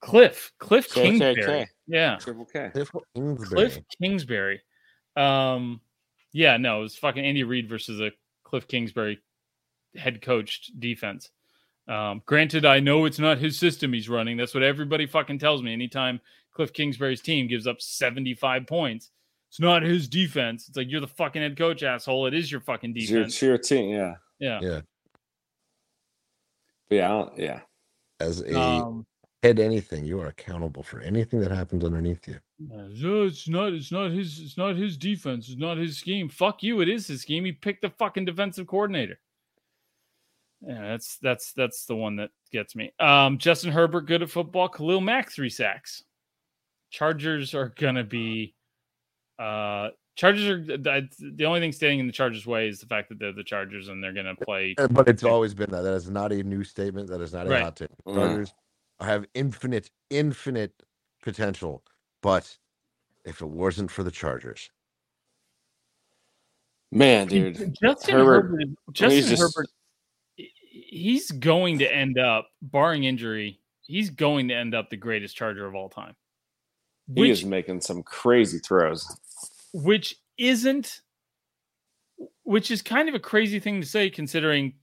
Cliff Cliff KKK. Kingsbury. Yeah, Triple K. Cliff Kingsbury. Cliff Kingsbury. Um, yeah, no, it was fucking Andy Reid versus a Cliff Kingsbury head coached defense. Um, granted, I know it's not his system he's running. That's what everybody fucking tells me. Anytime Cliff Kingsbury's team gives up 75 points, it's not his defense. It's like you're the fucking head coach, asshole. It is your fucking It's your, defense. it's your team. Yeah. Yeah. Yeah, But yeah. I don't, yeah. as a Um, head anything, you are accountable for anything that happens underneath you. Uh, "Oh, it's not it's not his it's not his defense it's not his scheme fuck you it is his scheme he picked the fucking defensive coordinator yeah that's that's that's the one that gets me um justin herbert good at football khalil mack three sacks chargers are gonna be uh chargers are the the only thing standing in the chargers way is the fact that they're the chargers and they're gonna play But it's always been that. That is not a new statement. That is not a Right. hot take. Mhm. Chargers have infinite, infinite potential. But if it wasn't for the Chargers, Man, dude. Justin Herbert- Herbert, Justin he's just- Herbert, he's going to end up, barring injury, he's going to end up the greatest Charger of all time. He is making some crazy throws. which isn't, which is kind of a crazy thing to say considering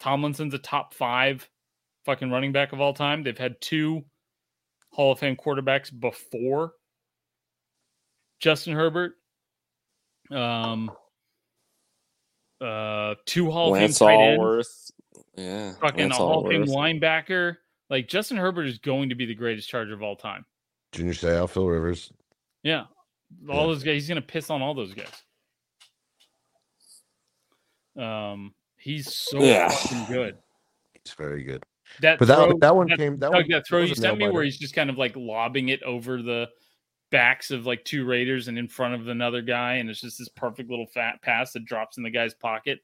Tomlinson's a top five fucking running back of all time. They've had two Hall of Fame quarterbacks before Justin Herbert. Um, uh, two Hall Lance of Fame tight ends. Alworth. Yeah. fucking Lance a Hall of Fame linebacker. Like Justin Herbert is going to be the greatest Charger of all time. Junior Seau, Phil Rivers, Yeah, all Yeah. those guys. He's gonna piss on all those guys. Um, he's so Yeah. fucking good. he's very good. That But that throw, that one that, came. That Doug, one that throw you was a sent me, where he's just kind of like lobbing it over the backs of like two Raiders and in front of another guy, and it's just this perfect little fat pass that drops in the guy's pocket.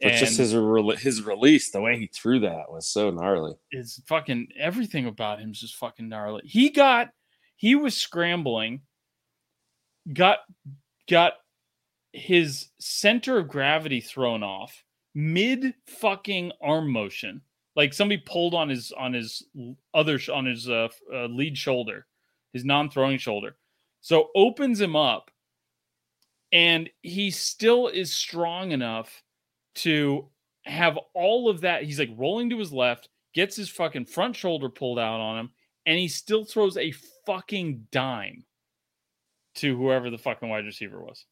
But just his rel- his release, the way he threw that was so gnarly. is fucking everything about him is just fucking gnarly. He got he was scrambling, got got his center of gravity thrown off mid fucking arm motion. Like somebody pulled on his on his other on his uh, uh, lead shoulder, his non-throwing shoulder. So opens him up and he still is strong enough to have all of that. He's like rolling to his left, gets his fucking front shoulder pulled out on him, and he still throws a fucking dime to whoever the fucking wide receiver was.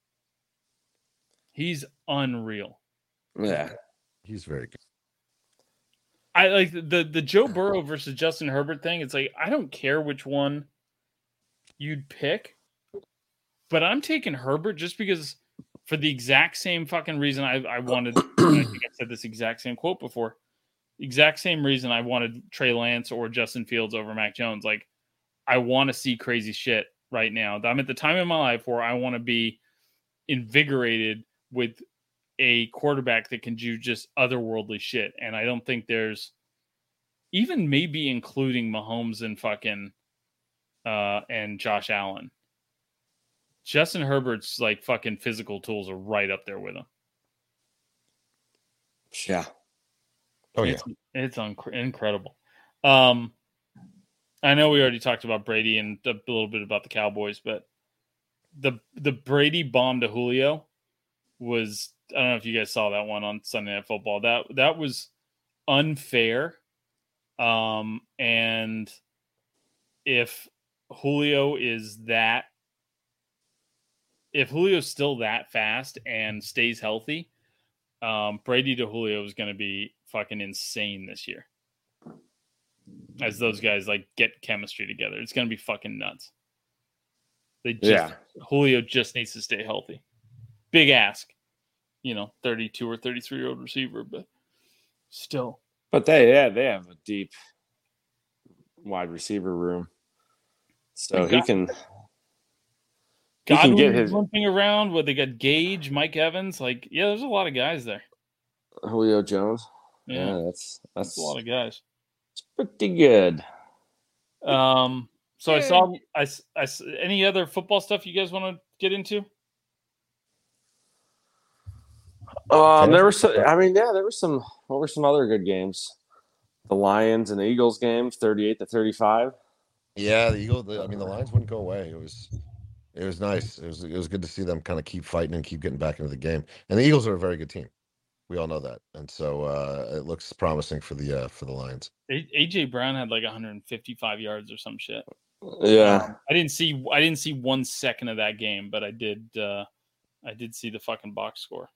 He's unreal. Yeah. He's very good. I like the the Joe Burrow versus Justin Herbert thing. It's like I don't care which one you'd pick, but I'm taking Herbert just because for the exact same fucking reason I, I wanted. I think I said this exact same quote before. Exact same reason I wanted Trey Lance or Justin Fields over Mac Jones. Like I want to see crazy shit right now. I'm at the time in my life where I want to be invigorated with a quarterback that can do just otherworldly shit. And I don't think there's even maybe including Mahomes and fucking uh and Josh Allen. Justin Herbert's like fucking physical tools are right up there with him. Yeah. Oh yeah. It's, it's un- incredible. Um I know we already talked about Brady and a little bit about the Cowboys, but the the Brady bomb to Julio was I don't know if you guys saw that one on Sunday Night Football. That that was unfair. Um, and if Julio is that, if Julio's still that fast and stays healthy, um, Brady to Julio is going to be fucking insane this year. As those guys like get chemistry together, it's going to be fucking nuts. They just Yeah. Julio just needs to stay healthy. Big ask, you know, 32 or 33 year old receiver, but still. But they yeah, they have a deep wide receiver room. So he got- can he Godwin can get his limping around. What they got Gage, Mike Evans. Like, yeah, there's a lot of guys there. Julio Jones. Yeah, Yeah, that's that's that's a lot of guys. It's pretty good. Um, so I saw, I, s- I s- any other football stuff you guys want to get into? Um, there were some. I mean, yeah, there were some. What were some other good games? The Lions and the Eagles game, thirty-eight to thirty-five. Yeah, the Eagle. The, I mean, the Lions wouldn't go away. It was, it was nice. It was, it was good to see them kind of keep fighting and keep getting back into the game. And the Eagles are a very good team. We all know that, and so uh, it looks promising for the uh, for the Lions. AJ Brown had like 155 yards or some shit. Yeah, Um, I didn't see, I didn't see one second of that game, but I did, uh, I did see the fucking box score.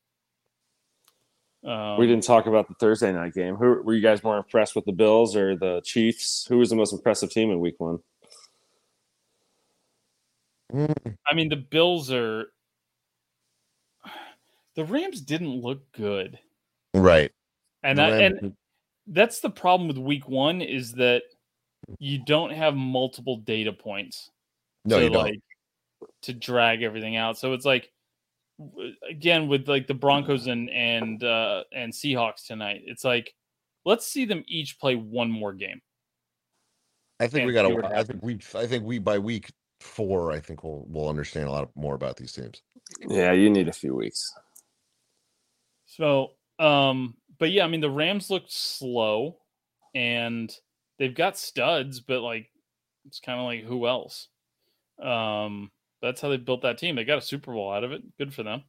Um, we didn't talk about the Thursday night game. Who were you guys more impressed with, the Bills or the Chiefs? Who was the most impressive team in Week One? Mm, I mean, the Bills are. The Rams didn't look good, Right. and I, and that's the problem with Week One is that you don't have multiple data points no, to you don't. like to drag everything out. So it's like again with like the Broncos and and uh and Seahawks tonight. It's like let's see them each play one more game. I think we got to. I think we. I think we by week four. I think we'll we'll understand a lot more about these teams. Yeah, you need a few weeks. So, um, but yeah, I mean, the Rams looked slow and they've got studs, but like, it's kind of like who else? Um, that's how they built that team. They got a Super Bowl out of it. Good for them.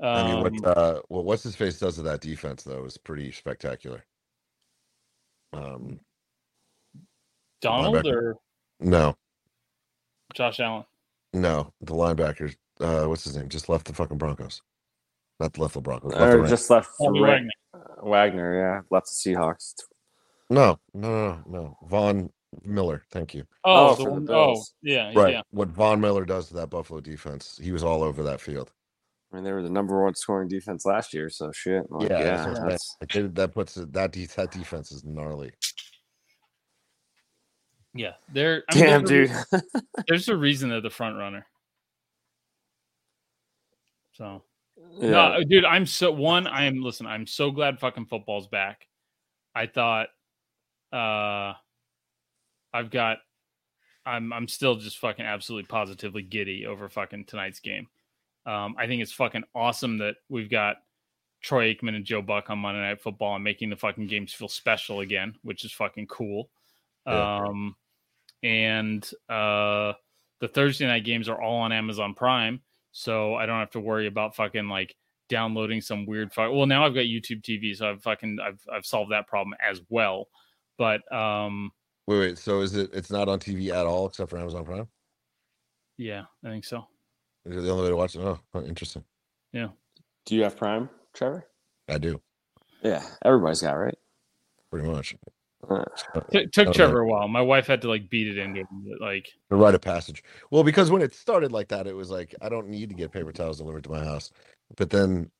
Um, I mean, what uh, what what's his face does to that defense though is pretty spectacular. Um, Donald or no, Josh Allen? no, the linebackers. Uh, what's his name? Just left the fucking Broncos. Not left the Broncos. Left Or Rams. just left Bobby Ra- Wagner. Wagner. Yeah, left the Seahawks. No, no, no, no. Von Miller. Thank you. Oh, Oh, the for the one, oh, yeah, Right. yeah. What Von Miller does to that Buffalo defense, he was all over that field. I mean, they were the number one scoring defense last year, so shit. Like, yeah, yeah, that's what I'm saying. that's- Like, that puts it, that de- that defense is gnarly. Yeah, they're I mean, damn, there's dude. a- There's a reason they're the front runner. So yeah. no, dude, I'm so one. I am listen. I'm so glad fucking football's back. I thought, uh, I've got. I'm I'm still just fucking absolutely positively giddy over fucking tonight's game. Um, I think it's fucking awesome that we've got Troy Aikman and Joe Buck on Monday Night Football and making the fucking games feel special again, which is fucking cool. Yeah. Um, and uh, the Thursday night games are all on Amazon Prime, so I don't have to worry about fucking like downloading some weird. Fu- well, now I've got YouTube TV, so I've fucking I've I've solved that problem as well. But um, Wait, wait. So is it? It's not on TV at all except for Amazon Prime. yeah, I think so. Is it the only way to watch it? Oh, interesting. Yeah. Do you have Prime, Trevor? I do. Yeah, everybody's got it, right. pretty much. Uh, T- took Trevor a while. My wife had to like beat it into him. Like, The rite of passage. Well, because when it started like that, it was like I don't need to get paper towels delivered to my house. But then,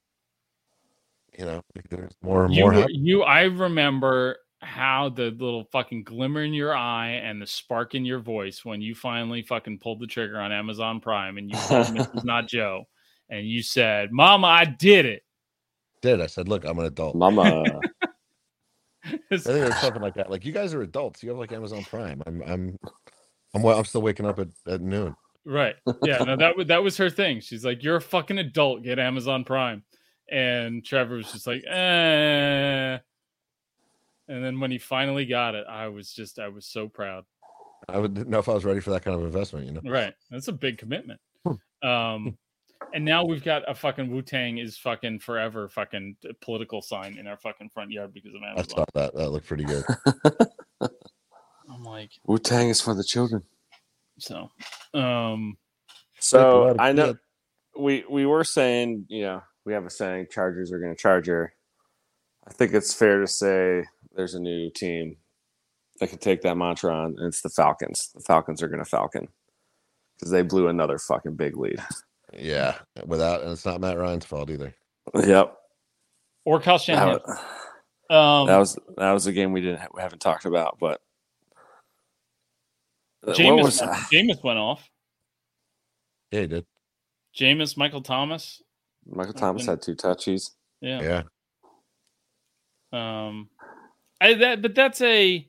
you know, there's more and you, more. were- you, I remember how the little fucking glimmer in your eye and the spark in your voice when you finally fucking pulled the trigger on Amazon Prime and you called Mrs. Not Joe and you said, "Mama, I did it." Did I said, look, I'm an adult. Mama. I think it was something like that. Like you guys are adults. You have like Amazon Prime. I'm I'm I'm I'm still waking up at, at noon. Right. Yeah. No, that was that was her thing. She's like, "You're a fucking adult. Get Amazon Prime." And Trevor was just like, "Eh." And then when he finally got it, I was just, I was so proud. I would know if I was ready for that kind of investment, you know. Right. That's a big commitment. Hmm. Um, and now we've got a fucking Wu Tang is fucking forever fucking political sign in our fucking front yard because of Amazon. I Amazon. saw that. That looked pretty good. I'm like, Wu Tang is for the children. so, um, So I know kid. we we were saying, you know, we have a saying Chargers are going to charge her. I think it's fair to say there's a new team that can take that mantra on, and it's the Falcons. The Falcons are going to Falcon because they blew another fucking big lead. Yeah, without and it's not Matt Ryan's fault either. Yep, or Kyle that Shanahan. was, Um, that was that was a game we didn't we haven't talked about, but what Jameis, was went, Jameis went off. Yeah, he did. Jameis, Michael Thomas. Michael Thomas had two touchies. Yeah. Yeah, Um, I that but that's a,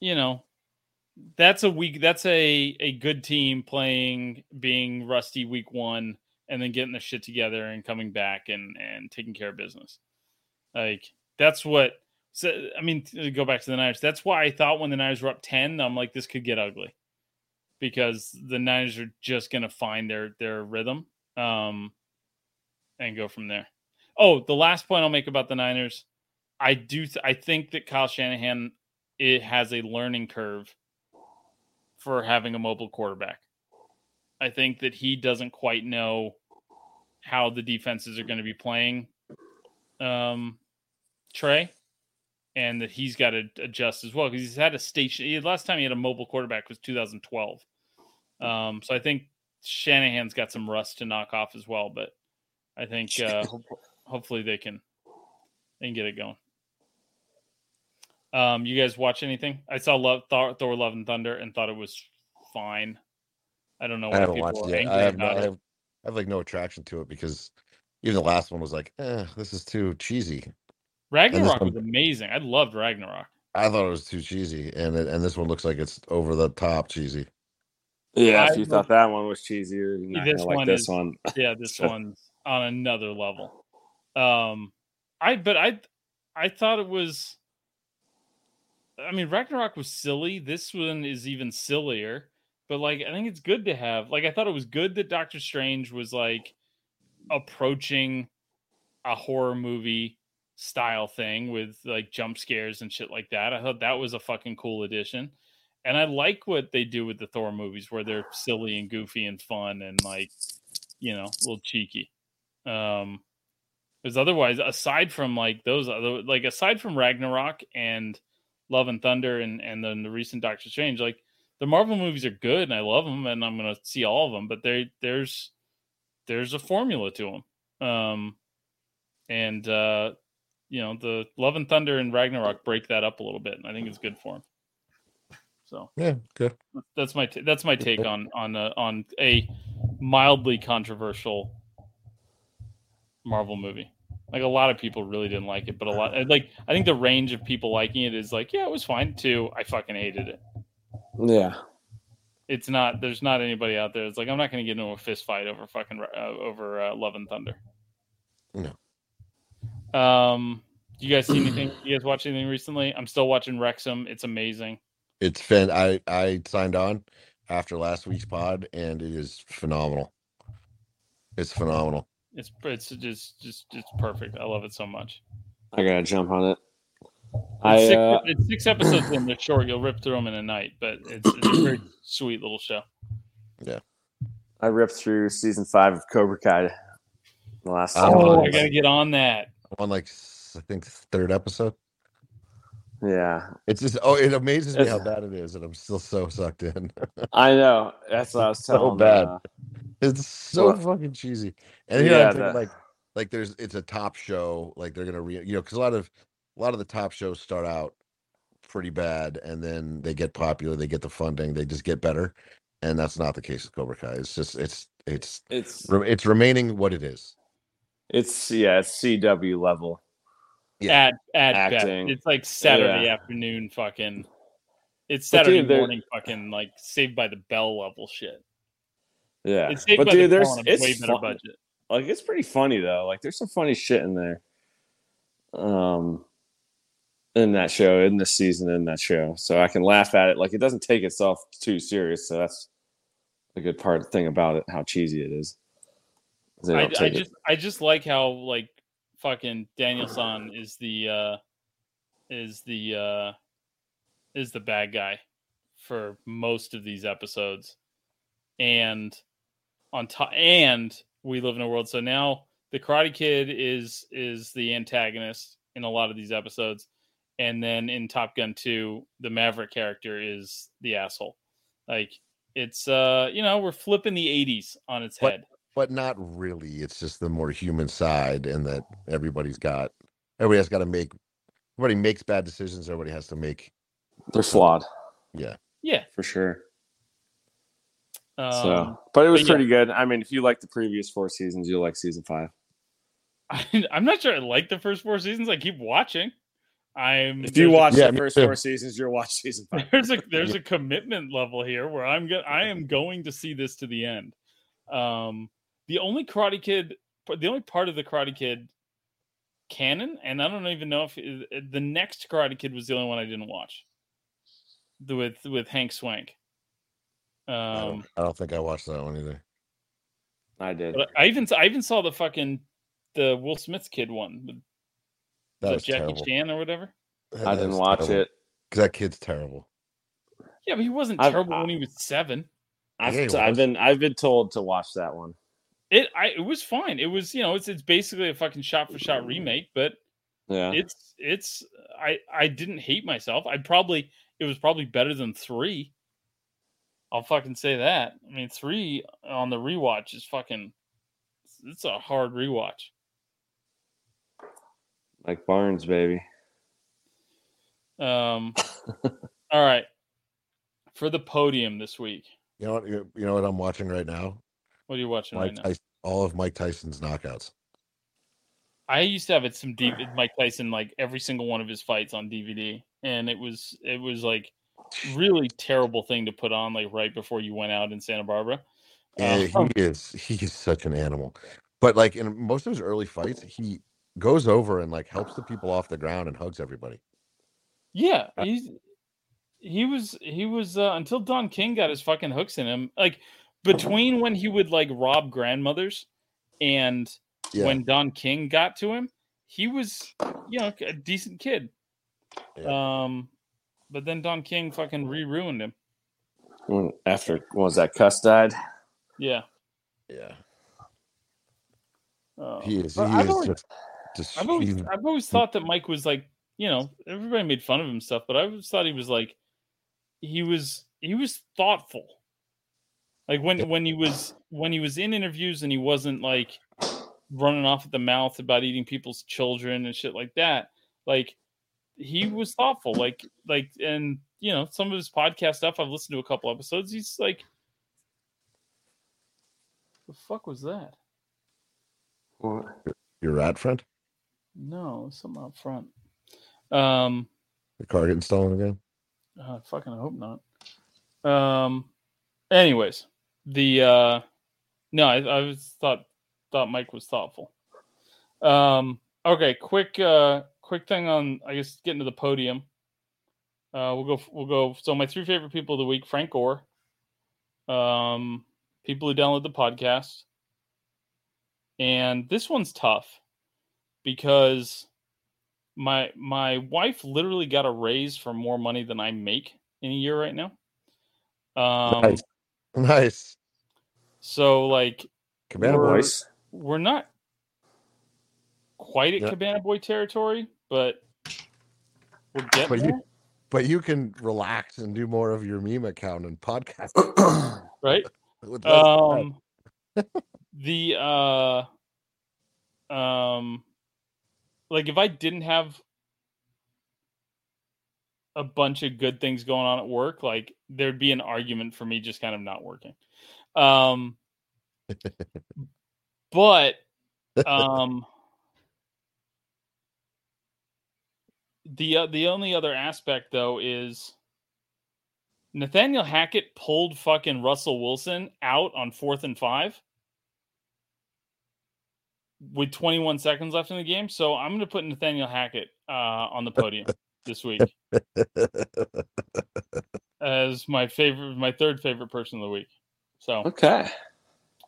you know, that's a week. That's a a good team playing, being rusty week one, and then getting the shit together and coming back and and taking care of business. Like that's what. So I mean, to go back to the Niners. That's why I thought when the Niners were up ten, I'm like, this could get ugly, because the Niners are just gonna find their their rhythm, um, and go from there. Oh, the last point I'll make about the Niners. I do. Th- I think that Kyle Shanahan it has a learning curve for having a mobile quarterback. I think that he doesn't quite know how the defenses are going to be playing um, Trey, and that he's got to adjust as well because he's had a station. he- Last time he had a mobile quarterback was 2012. Um, so I think Shanahan's got some rust to knock off as well. But I think uh, hopefully they can they can get it going. Um, you guys watch anything? I saw Love Thor, Thor Love and Thunder and thought it was fine. I don't know I haven't people watched it I have, no, about I have I have like no attraction to it because even the last one was like, eh, this is too cheesy. Ragnarok one- was amazing. I loved Ragnarok. I thought it was too cheesy, and it, and this one looks like it's over the top cheesy. Yeah, I if you would- thought that one was cheesy, you're not This gonna like one this is- one. Yeah, this So- one's on another level. Um, I but I I thought it was. I mean, Ragnarok was silly. This one is even sillier. But like, I think it's good to have. Like, I thought it was good that Doctor Strange was like approaching a horror movie style thing with like jump scares and shit like that. I thought that was a fucking cool addition. And I like what they do with the Thor movies where they're silly and goofy and fun and like, you know, a little cheeky. Um because otherwise, aside from like those other like aside from Ragnarok and Love and Thunder and and then the recent Doctor Strange, like the Marvel movies are good and I love them and I'm gonna see all of them, but they there's there's a formula to them. Um and uh you know the Love and Thunder and Ragnarok break that up a little bit, and I think it's good for him. So Yeah, good. that's my t- that's my take on on uh, on a mildly controversial Marvel movie. Like a lot of people really didn't like it, but a lot like I think the range of people liking it is like, yeah, it was fine too. I fucking hated it. Yeah. It's not. There's not anybody out there. It's like I'm not going to get into a fist fight over fucking uh, over uh, Love and Thunder. No. Um, you guys see anything? You guys watch anything recently? I'm still watching Wrexham. It's amazing. It's fan. I I signed on after last week's pod, and it is phenomenal. It's phenomenal. It's it's just just it's perfect. I love it so much. I gotta jump on it. It's, I six, uh, it's six episodes in. They're short. You'll rip through them in a night, but it's, it's a very sweet little show. Yeah, I ripped through season five of Cobra Kai. The last Oh, couple Oh, of I gotta get on that. I'm on like I think third episode. Yeah, It's just oh, it amazes me how bad it is, and I'm still so sucked in. I know. That's what I was So bad. uh, It's so Well, fucking cheesy. And yeah, thinking the- like like there's it's a top show, like they're gonna re you know, because a lot of a lot of the top shows start out pretty bad and then they get popular, they get the funding, they just get better. And that's not the case with Cobra Kai. It's just it's it's it's re- it's remaining what it is. it's yeah, it's CW level. Yeah. At at best. It's like Saturday Yeah. afternoon fucking. It's Saturday dude, morning fucking like Saved by the Bell level shit. Yeah, It's Saved but by dude, the there's Bell a it's way better fun- budget. like it's pretty funny though. Like there's some funny shit in there. Um in that show, in this season, in that show. So I can laugh at it. Like it doesn't take itself too serious. So that's a good part thing about it, how cheesy it is. I, I take it- just I just like how like fucking Daniel-san is the uh is the uh is the bad guy for most of these episodes. And on top and we live in a world so now the karate kid is is the antagonist in a lot of these episodes. And then in top gun 2 the maverick character is the asshole. Like it's uh you know we're flipping the 80s on its What- head But not really. It's just the more human side and that everybody's got everybody has got to make everybody makes bad decisions, everybody has to make they're flawed yeah. yeah for sure. um, so, but it was but yeah. pretty good. I mean, if you like the previous four seasons, you'll like season five. I, i'm not sure i like the first four seasons i keep watching i'm If you watch Yeah, the first four seasons, you'll watch season five. there's a there's a commitment level here where I'm going I am going to see this to the end. Um the only Karate Kid the only part of the Karate Kid canon and I don't even know if it- the next Karate Kid was the only one I didn't watch. The with with Hank Swank. I, Um don't, I don't think I watched that one either. I did. but I even I even saw the fucking the Will Smith kid one with That was was Jackie terrible. Chan or whatever. I didn't watch it. because that kid's terrible. Yeah, but he wasn't I've- terrible I- when he was seven. I've, Yeah, he t- I've been I've been told to watch that one. It I it was fine. It was you know it's it's basically a fucking shot for shot remake, but Yeah, it's it's I I didn't hate myself. I probably it was probably better than three. I'll fucking say that. I mean, three on the rewatch is fucking. It's a hard rewatch. like Barnes, baby. Um, all right, for the podium this week. You know what? You you know what I'm watching right now? What are you watching Mike right now? Tyson, all of Mike Tyson's knockouts. I used to have it some deep Mike Tyson like every single one of his fights on DVD, and it was it was like really terrible thing to put on like right before you went out in Santa Barbara. And Um, he is he is such an animal. But like in most of his early fights, he goes over and like helps the people off the ground and hugs everybody. Yeah, Uh, he's he was he was uh, until Don King got his fucking hooks in him. Like between when he would like rob grandmothers and Yeah. when Don King got to him, he was you know a decent kid. Um, but then Don King fucking re-ruined him. When, after what was that Cus died? Yeah. yeah. Uh, He is he I've is always- just, just I've always, I've always thought that Mike was like, you know, everybody made fun of him stuff, but I always thought he was like, he was, he was thoughtful. Like when, when he was, when he was in interviews and he wasn't like running off at the mouth about eating people's children and shit like that. Like he was thoughtful. Like, like, and you know, some of his podcast stuff, I've listened to a couple episodes. He's like, the fuck was that? What? Your rat friend. No, something out front. Um, The car getting stolen again. Uh, fucking I hope not. Um. Anyways, the uh, no, I, I thought thought Mike was thoughtful. Um. Okay. Quick. Uh. Quick thing on. I guess getting to the podium. Uh. We'll go. We'll go. So my three favorite people of the week: Frank Gore. Um. People who download the podcast. And this one's tough because my my wife literally got a raise for more money than I make in a year right now. Um, nice, nice. so like Cabana We're- boys. we're not quite at Yeah. Cabana Boy territory, but We'll get But there, you, but you can relax and do more of your meme account and podcast. right? with less stress. Um, the uh, um, like if I didn't have a bunch of good things going on at work, like there'd be an argument for me just kind of not working. Um, but um, the uh, the only other aspect though is Nathaniel Hackett pulled fucking Russell Wilson out on fourth and five with 21 seconds left in the game. So I'm going to put Nathaniel Hackett uh, on the podium this week as my favorite, my third favorite person of the week. So, okay.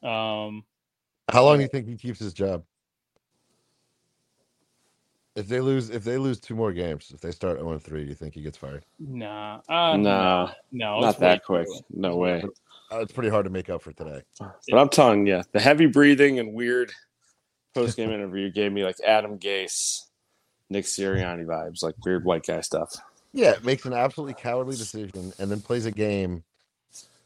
um, How long do you think he keeps his job? If they lose, if they lose two more games, if they start 0 3, do you think he gets fired? nah, uh, no, no, not it's that quick. early. No way. Uh, it's pretty hard to make up for today. But I'm telling you, the heavy breathing and weird post game interview gave me like Adam Gase, Nick Sirianni vibes, like weird white guy stuff. Yeah, makes an absolutely cowardly decision and then plays a game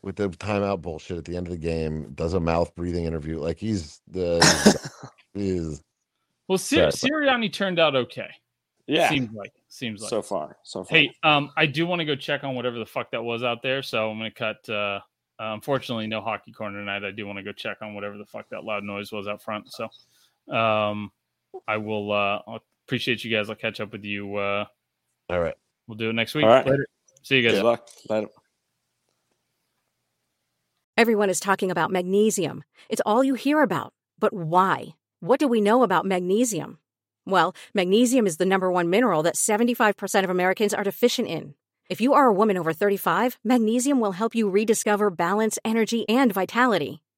with the timeout bullshit at the end of the game. Does a mouth breathing interview like he's the is Well, Sir- Sirianni turned out okay. Yeah, Seems like, seems like. so far, so far. Hey, um, I do want to go check on whatever the fuck that was out there. So I'm gonna cut. Uh, uh, unfortunately, no hockey corner tonight. I do want to go check on whatever the fuck that loud noise was out front. So, um, I will. Uh, I'll appreciate you guys. I'll catch up with you. Uh, all right. we'll do it next week. All right. Later. See you guys. Good luck. Let Everyone is talking about magnesium. It's all you hear about. But why? What do we know about magnesium? Well, magnesium is the number one mineral that 75% of Americans are deficient in. If you are a woman over 35, magnesium will help you rediscover balance, energy, and vitality.